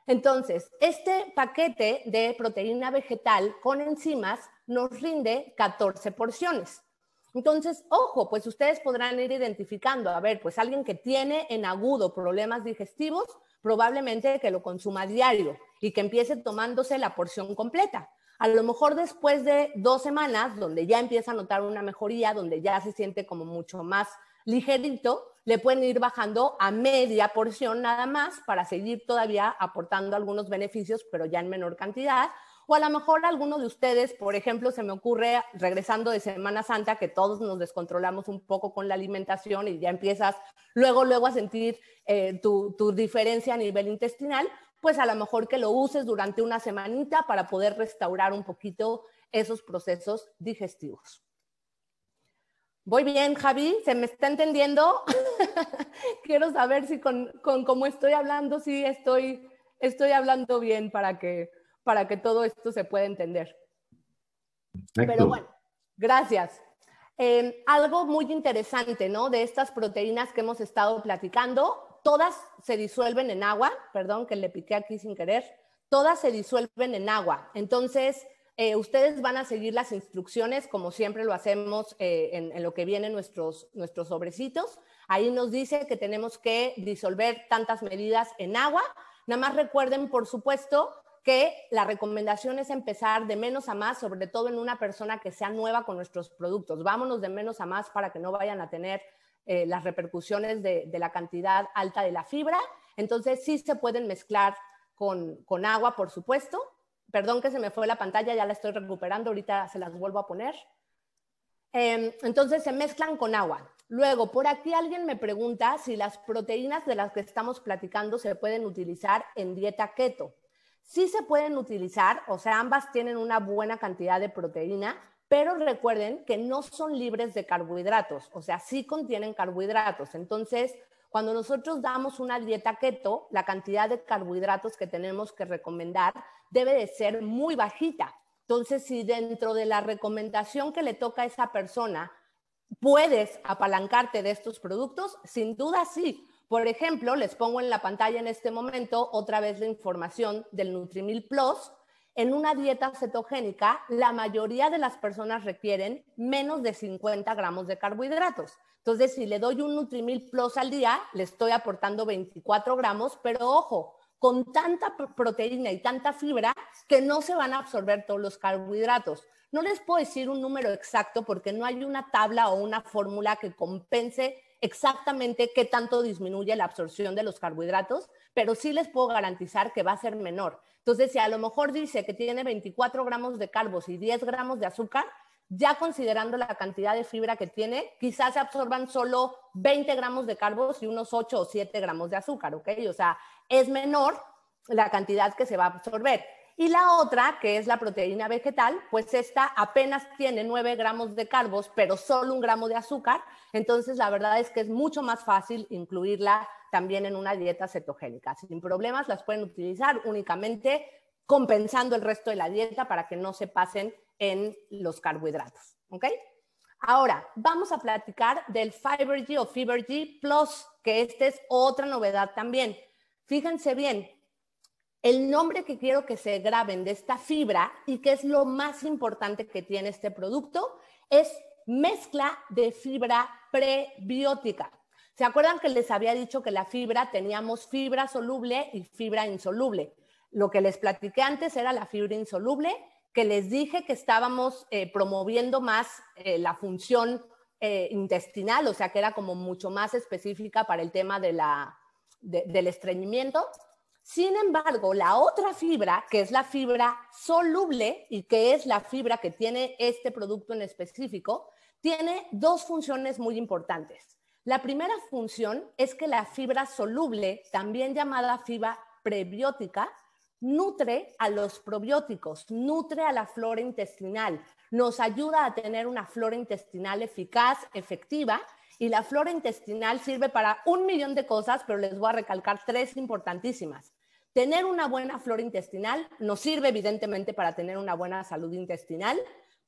Entonces, este paquete de proteína vegetal con enzimas nos rinde 14 porciones. Entonces, ojo, pues ustedes podrán ir identificando, a ver, pues alguien que tiene en agudo problemas digestivos, probablemente que lo consuma diario y que empiece tomándose la porción completa. A lo mejor después de dos semanas, donde ya empieza a notar una mejoría, donde ya se siente como mucho más ligerito, le pueden ir bajando a media porción nada más para seguir todavía aportando algunos beneficios, pero ya en menor cantidad. O a lo mejor alguno de ustedes, por ejemplo, se me ocurre regresando de Semana Santa que todos nos descontrolamos un poco con la alimentación y ya empiezas luego, luego a sentir eh, tu, tu diferencia a nivel intestinal, pues a lo mejor que lo uses durante una semanita para poder restaurar un poquito esos procesos digestivos. Voy bien, Javi, ¿se me está entendiendo? Quiero saber si con, cómo estoy hablando, sí estoy, estoy hablando bien para que, para que todo esto se pueda entender. Pero bueno, gracias. Em, algo muy interesante, ¿no? De estas proteínas que hemos estado platicando, todas se disuelven en agua, perdón que le piqué aquí sin querer, todas se disuelven en agua. Entonces, eh, ustedes van a seguir las instrucciones como siempre lo hacemos eh, en, lo que vienen nuestros, nuestros sobrecitos. Ahí nos dice que tenemos que disolver tantas medidas en agua. Nada más recuerden, por supuesto, que la recomendación es empezar de menos a más, sobre todo en una persona que sea nueva con nuestros productos. Vámonos de menos a más para que no vayan a tener eh, las repercusiones de, la cantidad alta de la fibra. Entonces, sí se pueden mezclar con, agua, por supuesto. Perdón que se me fue la pantalla, ya la estoy recuperando, ahorita se las vuelvo a poner. Em, entonces se mezclan con agua. Luego, por aquí alguien me pregunta si las proteínas de las que estamos platicando se pueden utilizar en dieta keto. Sí se pueden utilizar, o sea, ambas tienen una buena cantidad de proteína, pero recuerden que no son libres de carbohidratos, o sea, sí contienen carbohidratos. Entonces, cuando nosotros damos una dieta keto, la cantidad de carbohidratos que tenemos que recomendar debe de ser muy bajita. Entonces, si dentro de la recomendación que le toca a esa persona puedes apalancarte de estos productos, sin duda sí. Por ejemplo, les pongo en la pantalla en este momento otra vez la información del Nutrimil Plus. En una dieta cetogénica, la mayoría de las personas requieren menos de 50 gramos de carbohidratos. Entonces, si le doy un Nutrimil Plus al día, le estoy aportando 24 gramos, pero ojo, con tanta proteína y tanta fibra que no se van a absorber todos los carbohidratos. No les puedo decir un número exacto porque no hay una tabla o una fórmula que compense exactamente qué tanto disminuye la absorción de los carbohidratos, pero sí les puedo garantizar que va a ser menor. Entonces, si a lo mejor dice que tiene 24 gramos de carbos y 10 gramos de azúcar, ya considerando la cantidad de fibra que tiene, quizás se absorban solo 20 gramos de carbos y unos 8 o 7 gramos de azúcar, ¿ok? O sea, es menor la cantidad que se va a absorber. Y la otra, que es la proteína vegetal, pues esta apenas tiene 9 gramos de carbos, pero solo un gramo de azúcar. Entonces, la verdad es que es mucho más fácil incluirla también en una dieta cetogénica. Sin problemas, las pueden utilizar únicamente compensando el resto de la dieta para que no se pasen en los carbohidratos. ¿Ok? Ahora, vamos a platicar del FiberG o FiberG Plus, que esta es otra novedad también. Fíjense bien, el nombre que quiero que se graben de esta fibra y que es lo más importante que tiene este producto es mezcla de fibra prebiótica. ¿Se acuerdan que les había dicho que la fibra teníamos fibra soluble y fibra insoluble? Lo que les platiqué antes era la fibra insoluble que les dije que estábamos eh, promoviendo más eh, la función eh, intestinal, o sea, que era como mucho más específica para el tema de la, del estreñimiento. Sin embargo, la otra fibra, que es la fibra soluble y que es la fibra que tiene este producto en específico, tiene dos funciones muy importantes. La primera función es que la fibra soluble, también llamada fibra prebiótica, nutre a los probióticos, nutre a la flora intestinal, nos ayuda a tener una flora intestinal eficaz, efectiva, y la flora intestinal sirve para un millón de cosas, pero les voy a recalcar tres importantísimas. Tener una buena flora intestinal nos sirve evidentemente para tener una buena salud intestinal,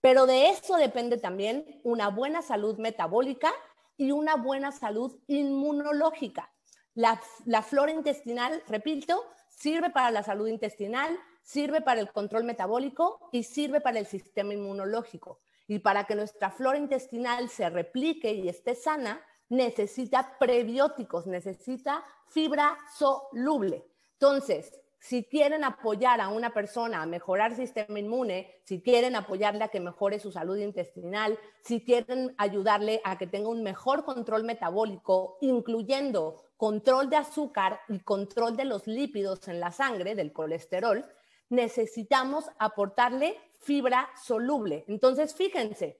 pero de eso depende también una buena salud metabólica y una buena salud inmunológica. La, la flora intestinal, repito, Sirve para la salud intestinal, sirve para el control metabólico y sirve para el sistema inmunológico. Y para que nuestra flora intestinal se replique y esté sana, necesita prebióticos, necesita fibra soluble. Entonces, si quieren apoyar a una persona a mejorar el sistema inmune, si quieren apoyarle a que mejore su salud intestinal, si quieren ayudarle a que tenga un mejor control metabólico, incluyendo control de azúcar y control de los lípidos en la sangre, del colesterol, necesitamos aportarle fibra soluble. Entonces, fíjense,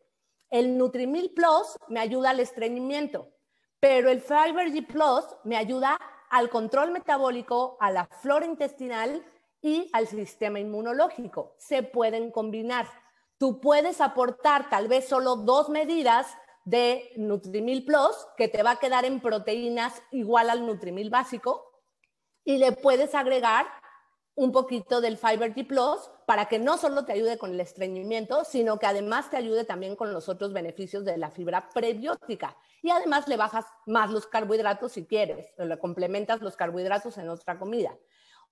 el Nutrimil Plus me ayuda al estreñimiento, pero el Fiber G Plus me ayuda al control metabólico, a la flora intestinal y al sistema inmunológico. Se pueden combinar. Tú puedes aportar tal vez solo dos medidas de Nutrimil Plus que te va a quedar en proteínas igual al Nutrimil básico y le puedes agregar un poquito del Fiber G Plus para que no solo te ayude con el estreñimiento, sino que además te ayude también con los otros beneficios de la fibra prebiótica. Y además le bajas más los carbohidratos si quieres, o le complementas los carbohidratos en otra comida.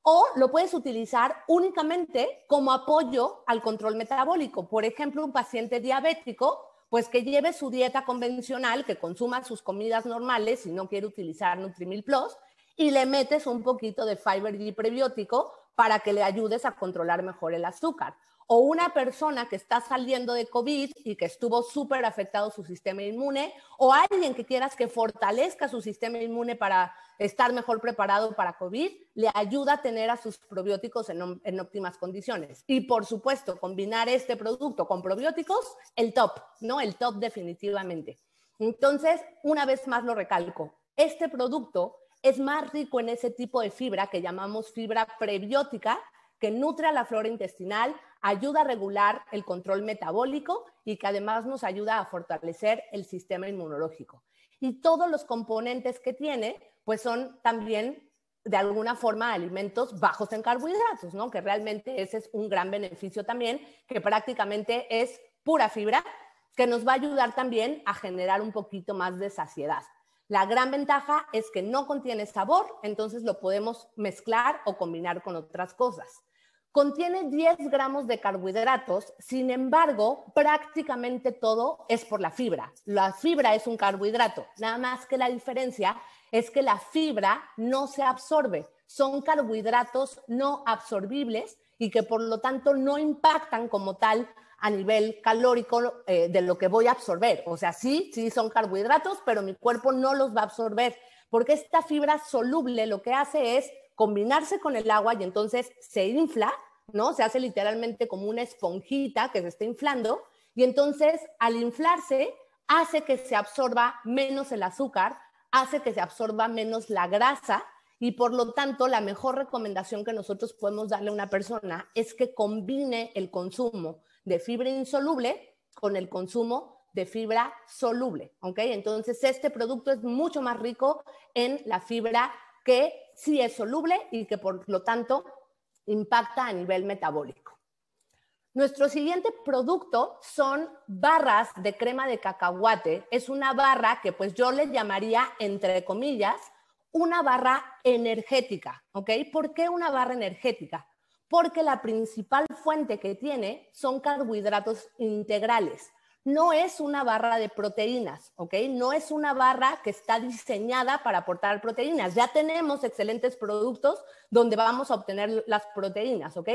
O lo puedes utilizar únicamente como apoyo al control metabólico. Por ejemplo, un paciente diabético pues que lleve su dieta convencional, que consuma sus comidas normales si no quiere utilizar Nutrimil Plus y le metes un poquito de fiber y prebiótico para que le ayudes a controlar mejor el azúcar. O una persona que está saliendo de COVID y que estuvo súper afectado su sistema inmune, o alguien que quieras que fortalezca su sistema inmune para estar mejor preparado para COVID, le ayuda a tener a sus probióticos en, en, óptimas condiciones. Y por supuesto, combinar este producto con probióticos, el top, ¿no? El top definitivamente. Entonces, una vez más lo recalco, este producto es más rico en ese tipo de fibra que llamamos fibra prebiótica, que nutre a la flora intestinal, ayuda a regular el control metabólico y que además nos ayuda a fortalecer el sistema inmunológico. Y todos los componentes que tiene, pues son también de alguna forma alimentos bajos en carbohidratos, ¿no? Que realmente ese es un gran beneficio también, que prácticamente es pura fibra, que nos va a ayudar también a generar un poquito más de saciedad. La gran ventaja es que no contiene sabor, entonces lo podemos mezclar o combinar con otras cosas. Contiene 10 gramos de carbohidratos, sin embargo, prácticamente todo es por la fibra. La fibra es un carbohidrato, nada más que la diferencia es que la fibra no se absorbe. Son carbohidratos no absorbibles y que por lo tanto no impactan como tal a nivel calórico eh, de lo que voy a absorber. O sea, sí, sí son carbohidratos, pero mi cuerpo no los va a absorber, porque esta fibra soluble lo que hace es combinarse con el agua y entonces se infla, ¿no? Se hace literalmente como una esponjita que se está inflando y entonces al inflarse hace que se absorba menos el azúcar, hace que se absorba menos la grasa y por lo tanto la mejor recomendación que nosotros podemos darle a una persona es que combine el consumo de fibra insoluble con el consumo de fibra soluble, ¿ok? Entonces, este producto es mucho más rico en la fibra que sí es soluble y que por lo tanto impacta a nivel metabólico. Nuestro siguiente producto son barras de crema de cacahuate. Es una barra que pues yo les llamaría, entre comillas, una barra energética, ¿ok? ¿Por qué una barra energética? Porque la principal fuente que tiene son carbohidratos integrales. No es una barra de proteínas, ¿ok? No es una barra que está diseñada para aportar proteínas. Ya tenemos excelentes productos donde vamos a obtener las proteínas, ¿ok?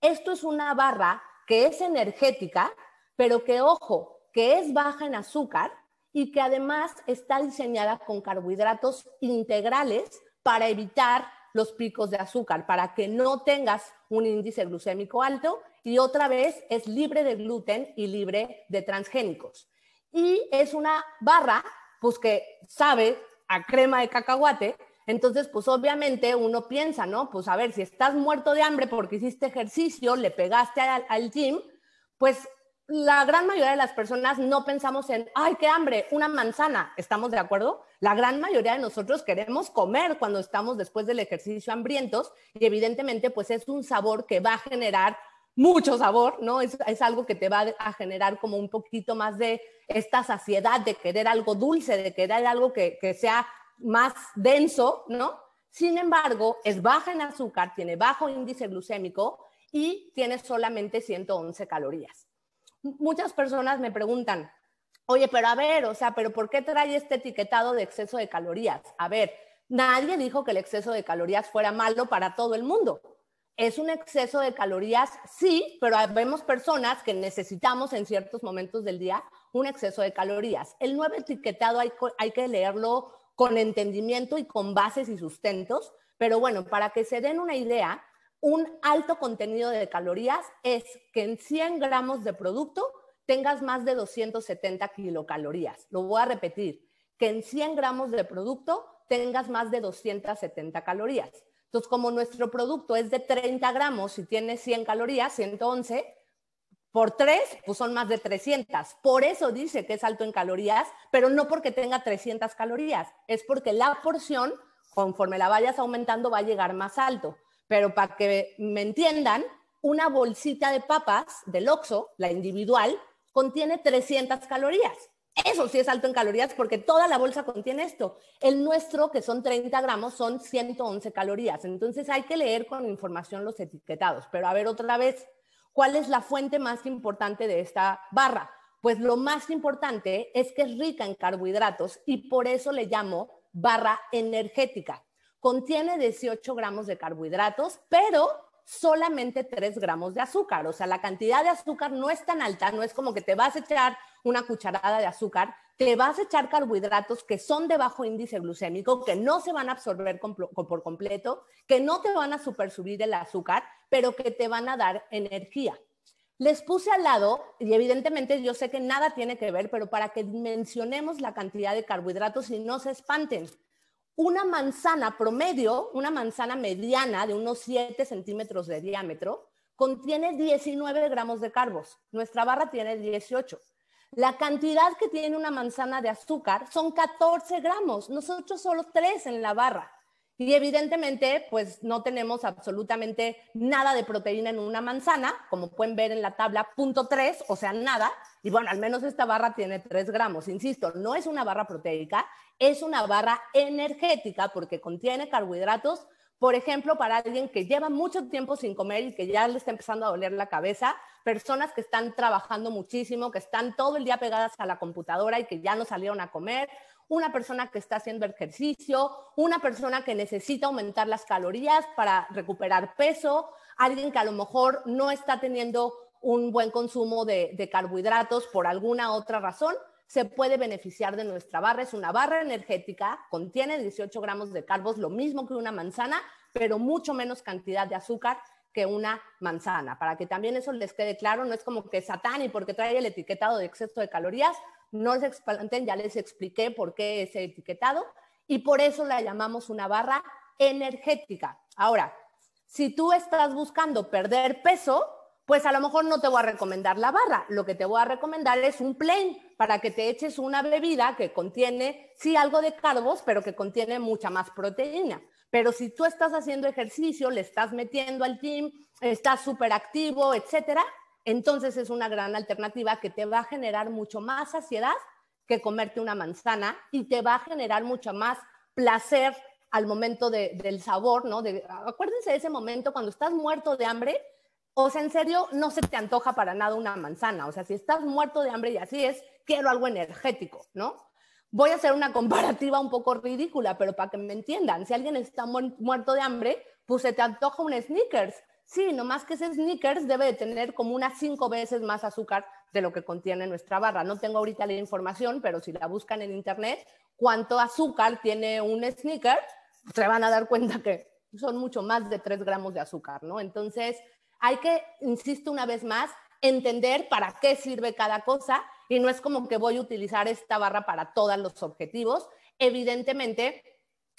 Esto es una barra que es energética, pero que, ojo, que es baja en azúcar y que además está diseñada con carbohidratos integrales para evitar los picos de azúcar, para que no tengas un índice glucémico alto y otra vez es libre de gluten y libre de transgénicos. Y es una barra, pues que sabe a crema de cacahuate, entonces, pues obviamente uno piensa, ¿no? Pues a ver, si estás muerto de hambre porque hiciste ejercicio, le pegaste al, gym, pues la gran mayoría de las personas no pensamos en, ay, qué hambre, una manzana, ¿estamos de acuerdo? La gran mayoría de nosotros queremos comer cuando estamos después del ejercicio hambrientos y evidentemente pues es un sabor que va a generar mucho sabor, ¿no? Es, algo que te va a generar como un poquito más de esta saciedad, de querer algo dulce, de querer algo que, que sea más denso, ¿no? Sin embargo, es baja en azúcar, tiene bajo índice glucémico y tiene solamente 111 calorías. Muchas personas me preguntan, oye, pero a ver, o sea, pero ¿por qué trae este etiquetado de exceso de calorías? A ver, nadie dijo que el exceso de calorías fuera malo para todo el mundo. Es un exceso de calorías, sí, pero vemos personas que necesitamos en ciertos momentos del día un exceso de calorías. El nuevo etiquetado hay, hay que leerlo con entendimiento y con bases y sustentos, pero bueno, para que se den una idea, un alto contenido de calorías es que en 100 gramos de producto tengas más de 270 kilocalorías. Lo voy a repetir, que en 100 gramos de producto tengas más de 270 calorías. Entonces, como nuestro producto es de 30 gramos y tiene 100 calorías, 111, por tres, pues son más de 300. Por eso dice que es alto en calorías, pero no porque tenga 300 calorías, es porque la porción, conforme la vayas aumentando, va a llegar más alto. Pero para que me entiendan, una bolsita de papas del Oxxo, la individual, contiene 300 calorías. Eso sí es alto en calorías porque toda la bolsa contiene esto. El nuestro, que son 30 gramos, son 111 calorías. Entonces hay que leer con información los etiquetados. Pero a ver otra vez, ¿Cuál es la fuente más importante de esta barra? Pues lo más importante es que es rica en carbohidratos y por eso le llamo barra energética. Contiene 18 gramos de carbohidratos, pero solamente 3 gramos de azúcar. O sea, la cantidad de azúcar no es tan alta, no es como que te vas a echar una cucharada de azúcar, te vas a echar carbohidratos que son de bajo índice glucémico, que no se van a absorber por completo, que no te van a super subir el azúcar, pero que te van a dar energía. Les puse al lado, y evidentemente yo sé que nada tiene que ver, pero para que dimensionemos la cantidad de carbohidratos y no se espanten. Una manzana promedio, una manzana mediana de unos 7 centímetros de diámetro, contiene 19 gramos de carbos. Nuestra barra tiene 18. La cantidad que tiene una manzana de azúcar son 14 gramos, nosotros solo 3 en la barra. Y evidentemente, pues no tenemos absolutamente nada de proteína en una manzana, como pueden ver en la tabla, punto 3, o sea, nada. Y bueno, al menos esta barra tiene 3 gramos. Insisto, no es una barra proteica, es una barra energética porque contiene carbohidratos por ejemplo, para alguien que lleva mucho tiempo sin comer y que ya le está empezando a doler la cabeza, personas que están trabajando muchísimo, que están todo el día pegadas a la computadora y que ya no salieron a comer, una persona que está haciendo ejercicio, una persona que necesita aumentar las calorías para recuperar peso, alguien que a lo mejor no está teniendo un buen consumo de, de carbohidratos por alguna otra razón, se puede beneficiar de nuestra barra. Es una barra energética, contiene 18 gramos de carbos, lo mismo que una manzana, pero mucho menos cantidad de azúcar que una manzana. Para que también eso les quede claro, no es como que Satán y porque trae el etiquetado de exceso de calorías, no se espanten, ya les expliqué por qué ese etiquetado y por eso la llamamos una barra energética. Ahora, si tú estás buscando perder peso, pues a lo mejor no te voy a recomendar la barra, lo que te voy a recomendar es un plain para que te eches una bebida que contiene, sí, algo de carbos, pero que contiene mucha más proteína. Pero si tú estás haciendo ejercicio, le estás metiendo al gym, estás súper activo, etcétera, entonces es una gran alternativa que te va a generar mucho más saciedad que comerte una manzana y te va a generar mucho más placer al momento del sabor, ¿no? De, acuérdense de ese momento cuando estás muerto de hambre, o sea, en serio, no se te antoja para nada una manzana. O sea, si estás muerto de hambre y así es, quiero algo energético, ¿no? Voy a hacer una comparativa un poco ridícula, pero para que me entiendan, si alguien está muerto de hambre, pues se te antoja un sneakers. Sí, nomás que ese sneakers debe de tener como unas cinco veces más azúcar de lo que contiene nuestra barra. No tengo ahorita la información, pero si la buscan en internet, cuánto azúcar tiene un sneaker, se van a dar cuenta que son mucho más de 3 gramos de azúcar, ¿no? Entonces, hay que, insisto una vez más, entender para qué sirve cada cosa y no es como que voy a utilizar esta barra para todos los objetivos. Evidentemente,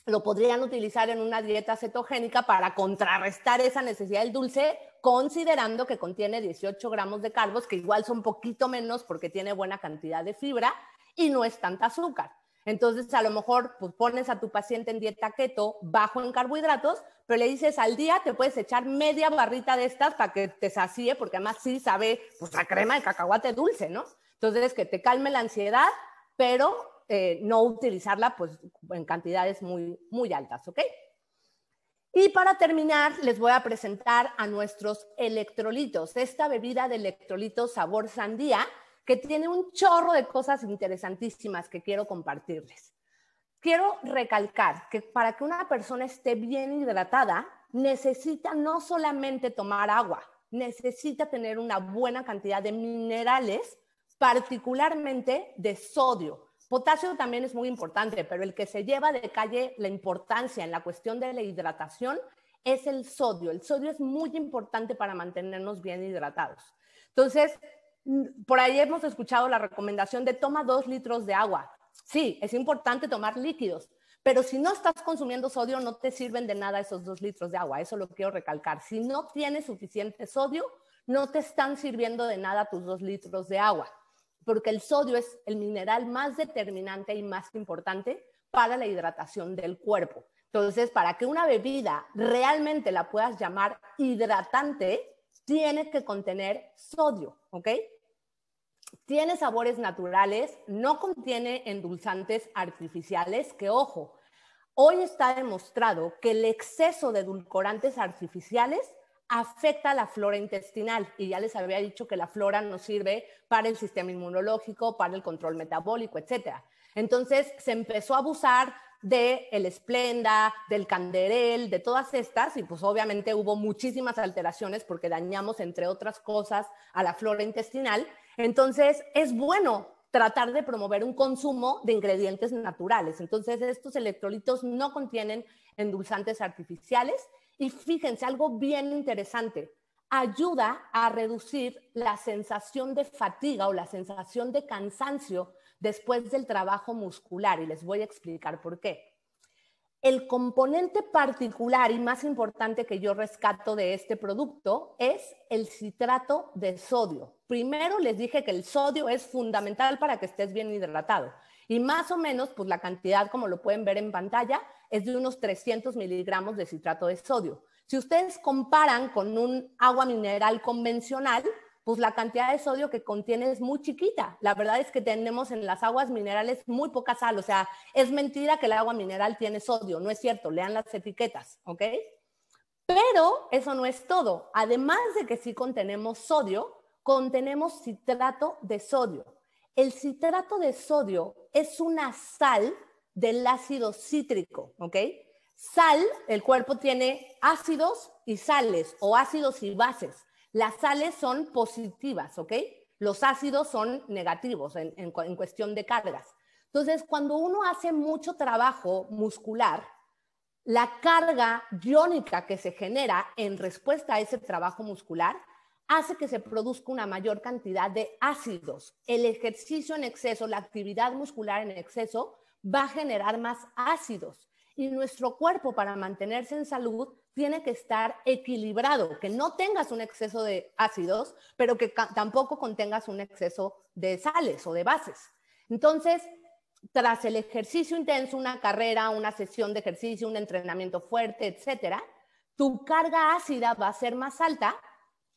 lo podrían utilizar en una dieta cetogénica para contrarrestar esa necesidad del dulce, considerando que contiene 18 gramos de carbos, que igual son poquito menos porque tiene buena cantidad de fibra y no es tanta azúcar. Entonces, a lo mejor pues, pones a tu paciente en dieta keto bajo en carbohidratos, pero le dices al día te puedes echar media barrita de estas para que te sacie, porque además sí sabe pues, la crema de cacahuate dulce, ¿no? Entonces, que te calme la ansiedad, pero eh, no utilizarla pues, en cantidades muy, muy altas, ¿ok? Y para terminar, les voy a presentar a nuestros electrolitos. Esta bebida de electrolitos sabor sandía que tiene un chorro de cosas interesantísimas que quiero compartirles. Quiero recalcar que para que una persona esté bien hidratada, necesita no solamente tomar agua, necesita tener una buena cantidad de minerales, particularmente de sodio. Potasio también es muy importante, pero el que se lleva de calle la importancia en la cuestión de la hidratación es el sodio. El sodio es muy importante para mantenernos bien hidratados. Entonces, por ahí hemos escuchado la recomendación de toma dos litros de agua. Sí, es importante tomar líquidos, pero si no estás consumiendo sodio, no te sirven de nada esos dos litros de agua. Eso lo quiero recalcar. Si no tienes suficiente sodio, no te están sirviendo de nada tus dos litros de agua, porque el sodio es el mineral más determinante y más importante para la hidratación del cuerpo. Entonces, para que una bebida realmente la puedas llamar hidratante, tiene que contener sodio, ¿ok? Tiene sabores naturales, no contiene endulzantes artificiales, que ojo, hoy está demostrado que el exceso de edulcorantes artificiales afecta a la flora intestinal y ya les había dicho que la flora nos sirve para el sistema inmunológico, para el control metabólico, etc. Entonces se empezó a abusar de el Esplenda, del Canderel, de todas estas, y pues obviamente hubo muchísimas alteraciones porque dañamos, entre otras cosas, a la flora intestinal. Entonces, es bueno tratar de promover un consumo de ingredientes naturales. Entonces, estos electrolitos no contienen endulzantes artificiales y fíjense, algo bien interesante, ayuda a reducir la sensación de fatiga o la sensación de cansancio después del trabajo muscular y les voy a explicar por qué. El componente particular y más importante que yo rescato de este producto es el citrato de sodio. Primero les dije que el sodio es fundamental para que estés bien hidratado y más o menos, pues la cantidad, como lo pueden ver en pantalla, es de unos 300 miligramos de citrato de sodio. Si ustedes comparan con un agua mineral convencional, pues la cantidad de sodio que contiene es muy chiquita. La verdad es que tenemos en las aguas minerales muy poca sal, o sea, es mentira que el agua mineral tiene sodio, no es cierto, lean las etiquetas, ¿ok? Pero eso no es todo. Además de que sí contenemos sodio, contenemos citrato de sodio. El citrato de sodio es una sal del ácido cítrico, ¿ok? Sal, el cuerpo tiene ácidos y sales o ácidos y bases. Las sales son positivas, ¿ok? Los ácidos son negativos en, cuestión de cargas. Entonces, cuando uno hace mucho trabajo muscular, la carga iónica que se genera en respuesta a ese trabajo muscular hace que se produzca una mayor cantidad de ácidos. El ejercicio en exceso, la actividad muscular en exceso, va a generar más ácidos. Y nuestro cuerpo, para mantenerse en salud, tiene que estar equilibrado, que no tengas un exceso de ácidos, pero que tampoco contengas un exceso de sales o de bases. Entonces, tras el ejercicio intenso, una carrera, una sesión de ejercicio, un entrenamiento fuerte, etcétera, tu carga ácida va a ser más alta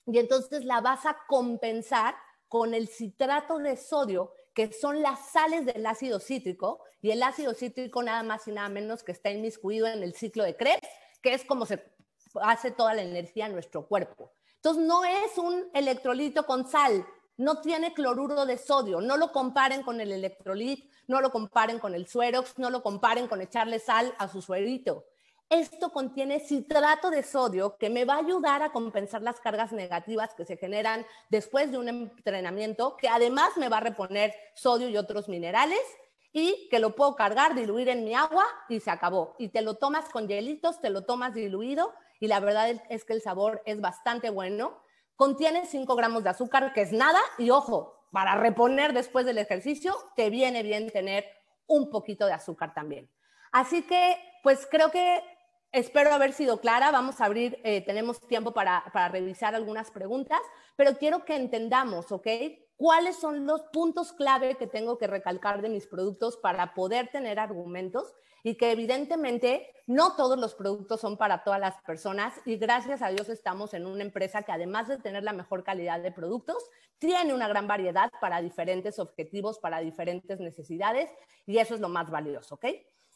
y entonces la vas a compensar con el citrato de sodio, que son las sales del ácido cítrico, y el ácido cítrico nada más y nada menos que está inmiscuido en el ciclo de Krebs, que es como se hace toda la energía en nuestro cuerpo. Entonces no es un electrolito con sal, no tiene cloruro de sodio, no lo comparen con el electrolit, no lo comparen con el suerox, no lo comparen con echarle sal a su suerito. Esto contiene citrato de sodio que me va a ayudar a compensar las cargas negativas que se generan después de un entrenamiento, que además me va a reponer sodio y otros minerales y que lo puedo cargar, diluir en mi agua y se acabó. Y te lo tomas con hielitos, te lo tomas diluido y la verdad es que el sabor es bastante bueno. Contiene 5 gramos de azúcar, que es nada, y ojo, para reponer después del ejercicio, te viene bien tener un poquito de azúcar también. Así que, pues creo que Espero haber sido clara. Vamos a abrir, eh, tenemos tiempo para, para, revisar algunas preguntas, pero quiero que entendamos, ¿ok? ¿Cuáles son los puntos clave que tengo que recalcar de mis productos para poder tener argumentos? Y que evidentemente no todos los productos son para todas las personas y gracias a Dios estamos en una empresa que además de tener la mejor calidad de productos, tiene una gran variedad para diferentes objetivos, para diferentes necesidades y eso es lo más valioso, ¿ok?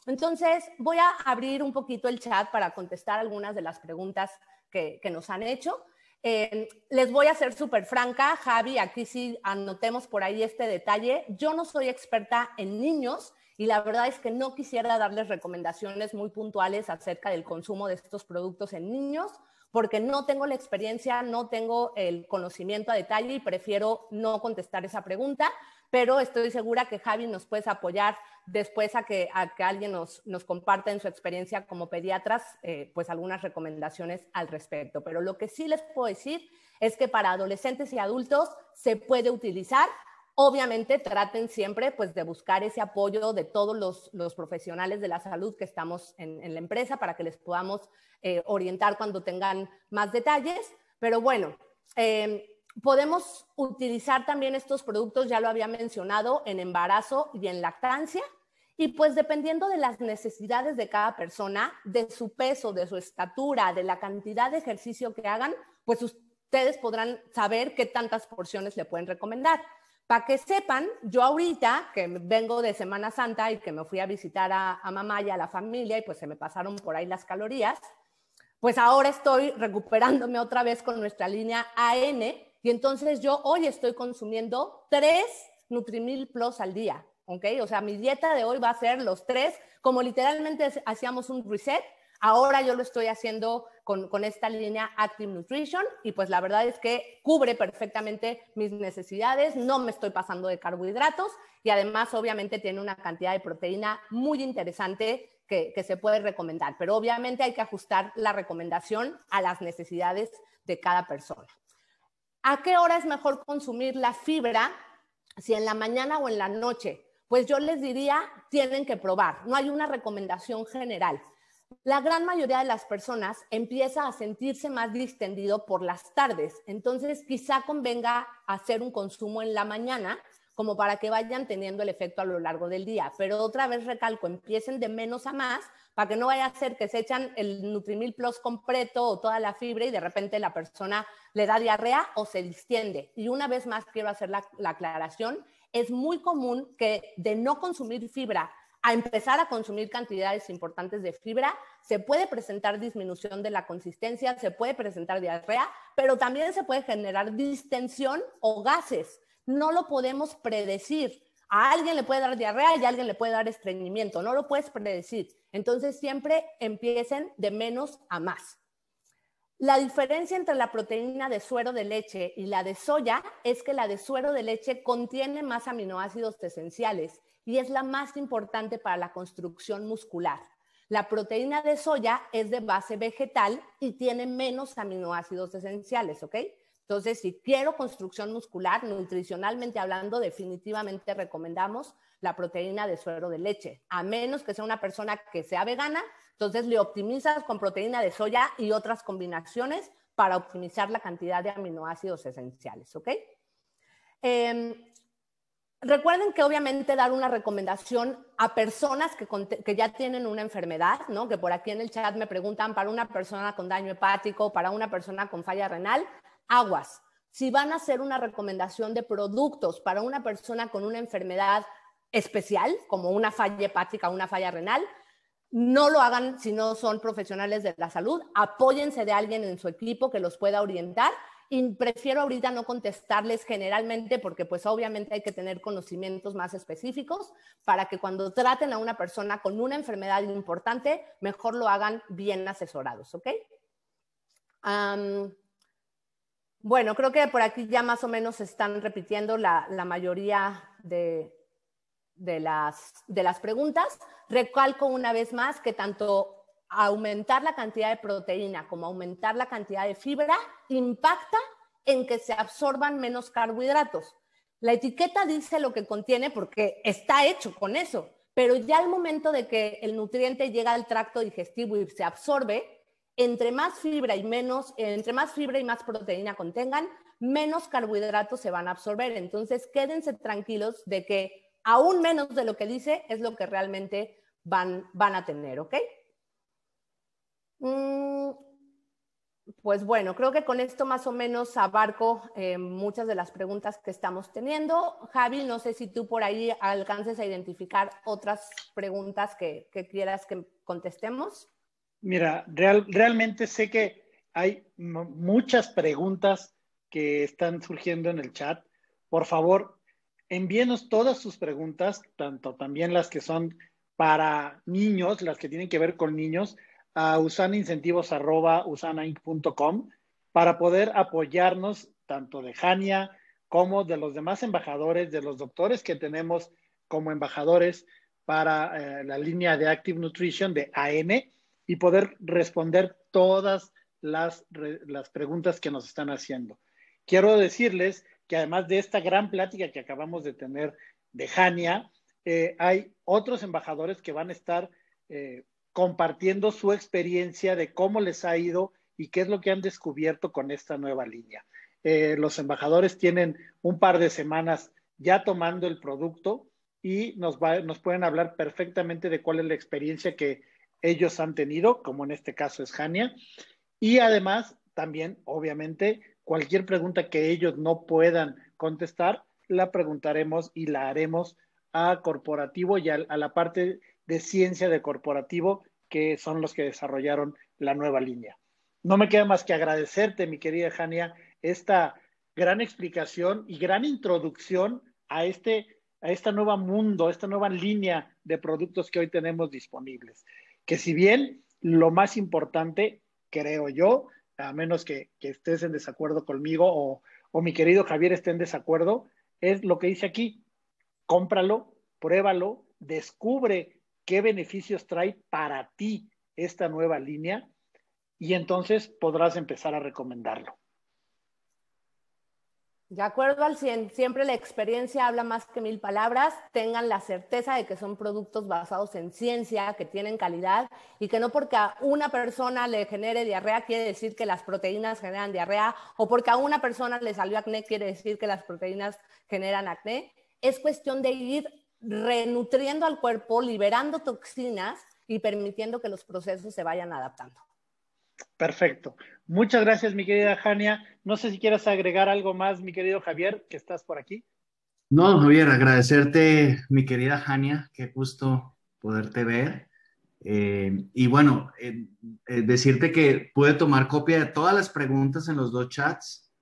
Entonces, voy a abrir un poquito el chat para contestar algunas de las preguntas que, nos han hecho. Eh, les voy a ser súper franca, Javi, aquí sí anotemos por ahí este detalle. Yo no soy experta en niños y la verdad es que no quisiera darles recomendaciones muy puntuales acerca del consumo de estos productos en niños porque no tengo la experiencia, no tengo el conocimiento a detalle y prefiero no contestar esa pregunta pero estoy segura que Javi nos puede apoyar después a que, a que alguien nos, nos comparta en su experiencia como pediatras, eh, pues algunas recomendaciones al respecto. Pero lo que sí les puedo decir es que para adolescentes y adultos se puede utilizar. Obviamente traten siempre pues de buscar ese apoyo de todos los, los profesionales de la salud que estamos en, en la empresa para que les podamos eh, orientar cuando tengan más detalles. Pero bueno, eh, Podemos utilizar también estos productos, ya lo había mencionado, en embarazo y en lactancia. Y pues dependiendo de las necesidades de cada persona, de su peso, de su estatura, de la cantidad de ejercicio que hagan, pues ustedes podrán saber qué tantas porciones le pueden recomendar. Para que sepan, yo ahorita que vengo de Semana Santa y que me fui a visitar a, a mamá y a la familia y pues se me pasaron por ahí las calorías, pues ahora estoy recuperándome otra vez con nuestra línea AN y entonces yo hoy estoy consumiendo tres Nutrimil Plus al día, ¿ok? O sea, mi dieta de hoy va a ser los tres, como literalmente hacíamos un reset, ahora yo lo estoy haciendo con, con, esta línea Active Nutrition y pues la verdad es que cubre perfectamente mis necesidades, no me estoy pasando de carbohidratos y además obviamente tiene una cantidad de proteína muy interesante que, que se puede recomendar, pero obviamente hay que ajustar la recomendación a las necesidades de cada persona. ¿A qué hora es mejor consumir la fibra? Si en la mañana o en la noche. Pues yo les diría, tienen que probar. No hay una recomendación general. La gran mayoría de las personas empieza a sentirse más distendido por las tardes. Entonces, quizá convenga hacer un consumo en la mañana como para que vayan teniendo el efecto a lo largo del día. Pero otra vez recalco, empiecen de menos a más para que no vaya a ser que se echan el Nutrimil Plus completo o toda la fibra y de repente la persona le da diarrea o se distiende. Y una vez más quiero hacer la, aclaración, es muy común que de no consumir fibra a empezar a consumir cantidades importantes de fibra, se puede presentar disminución de la consistencia, se puede presentar diarrea, pero también se puede generar distensión o gases. No lo podemos predecir. A alguien le puede dar diarrea y a alguien le puede dar estreñimiento, no lo puedes predecir. Entonces siempre empiecen de menos a más. La diferencia entre la proteína de suero de leche y la de soya es que la de suero de leche contiene más aminoácidos esenciales y es la más importante para la construcción muscular. La proteína de soya es de base vegetal y tiene menos aminoácidos esenciales, ¿ok? Entonces, si quiero construcción muscular, nutricionalmente hablando, definitivamente recomendamos la proteína de suero de leche, a menos que sea una persona que sea vegana, entonces le optimizas con proteína de soya y otras combinaciones para optimizar la cantidad de aminoácidos esenciales, ¿ok? Em, recuerden que obviamente dar una recomendación a personas que, que, ya tienen una enfermedad, ¿no? Que por aquí en el chat me preguntan para una persona con daño hepático, para una persona con falla renal, aguas. Si van a hacer una recomendación de productos para una persona con una enfermedad especial, como una falla hepática o una falla renal, no lo hagan si no son profesionales de la salud. Apóyense de alguien en su equipo que los pueda orientar y prefiero ahorita no contestarles generalmente porque pues obviamente hay que tener conocimientos más específicos para que cuando traten a una persona con una enfermedad importante, mejor lo hagan bien asesorados, ¿ok? Bueno, creo que por aquí ya más o menos se están repitiendo la, mayoría de, las, de las preguntas. Recalco una vez más que tanto aumentar la cantidad de proteína como aumentar la cantidad de fibra impacta en que se absorban menos carbohidratos. La etiqueta dice lo que contiene porque está hecho con eso, pero ya al momento de que el nutriente llega al tracto digestivo y se absorbe, entre más fibra y menos, entre más fibra y más proteína contengan, menos carbohidratos se van a absorber. Entonces, quédense tranquilos de que aún menos de lo que dice es lo que realmente van, van a tener, ¿ok? Mm, pues bueno, creo que con esto más o menos abarco eh, muchas de las preguntas que estamos teniendo. Javi, no sé si tú por ahí alcances a identificar otras preguntas que, quieras que contestemos. Mira, realmente sé que hay muchas preguntas que están surgiendo en el chat. Por favor, envíenos todas sus preguntas, tanto también las que son para niños, las que tienen que ver con niños, a usanaincentivos.usanainc.com para poder apoyarnos tanto de Jania como de los demás embajadores, de los doctores que tenemos como embajadores para eh, la línea de Active Nutrition de AN y poder responder todas las, las preguntas que nos están haciendo. Quiero decirles que además de esta gran plática que acabamos de tener de Jania, eh, hay otros embajadores que van a estar eh, compartiendo su experiencia de cómo les ha ido y qué es lo que han descubierto con esta nueva línea. Eh, los embajadores tienen un par de semanas ya tomando el producto y nos, nos pueden hablar perfectamente de cuál es la experiencia que ellos han tenido, como en este caso es Jania. Y además, también, obviamente, cualquier pregunta que ellos no puedan contestar, la preguntaremos y la haremos a corporativo y a la parte de ciencia de corporativo, que son los que desarrollaron la nueva línea. No me queda más que agradecerte, mi querida Jania, esta gran explicación y gran introducción a este a esta nueva mundo, a esta nueva línea de productos que hoy tenemos disponibles. Que si bien lo más importante, creo yo, a menos que, estés en desacuerdo conmigo o, o mi querido Javier esté en desacuerdo, es lo que dice aquí. Cómpralo, pruébalo, descubre qué beneficios trae para ti esta nueva línea y entonces podrás empezar a recomendarlo. De acuerdo al 100, siempre la experiencia habla más que mil palabras. Tengan la certeza de que son productos basados en ciencia, que tienen calidad y que no porque a una persona le genere diarrea quiere decir que las proteínas generan diarrea o porque a una persona le salió acné quiere decir que las proteínas generan acné. Es cuestión de ir renutriendo al cuerpo, liberando toxinas y permitiendo que los procesos se vayan adaptando. Perfecto. Muchas gracias, mi querida Jania. No sé si quieres agregar algo más, mi querido Javier, que estás por aquí. No, Javier, agradecerte, mi querida Jania, qué gusto poderte ver. Eh, y bueno, eh, eh, decirte que pude tomar copia de todas las preguntas en los dos chats.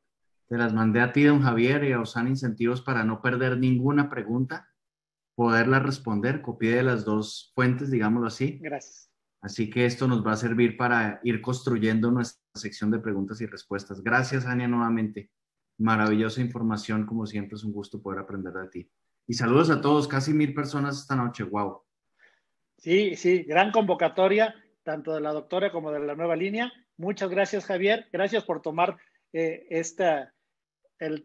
Te las mandé a ti, don Javier, y a Osana Incentivos para no perder ninguna pregunta poderla responder. Copié de las dos fuentes, digámoslo así. Gracias. Así que esto nos va a servir para ir construyendo nuestra sección de preguntas y respuestas. Gracias, Ania, nuevamente. Maravillosa información, como siempre, es un gusto poder aprender de ti. Y saludos a todos, casi mil personas esta noche, wow. Sí, sí, gran convocatoria, tanto de la doctora como de la nueva línea. Muchas gracias, Javier. Gracias por tomar eh, esta,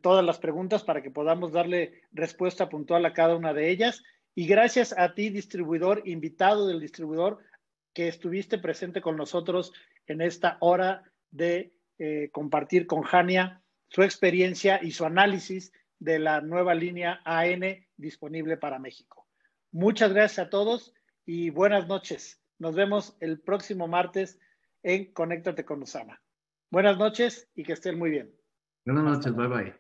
todas las preguntas para que podamos darle respuesta puntual a cada una de ellas. Y gracias a ti, distribuidor, invitado del distribuidor, que estuviste presente con nosotros en esta hora de eh, compartir con Jania su experiencia y su análisis de la nueva línea AN disponible para México. Muchas gracias a todos y buenas noches. Nos vemos el próximo martes en Conéctate con Usana. Buenas noches y que estén muy bien. Buenas noches, bye bye.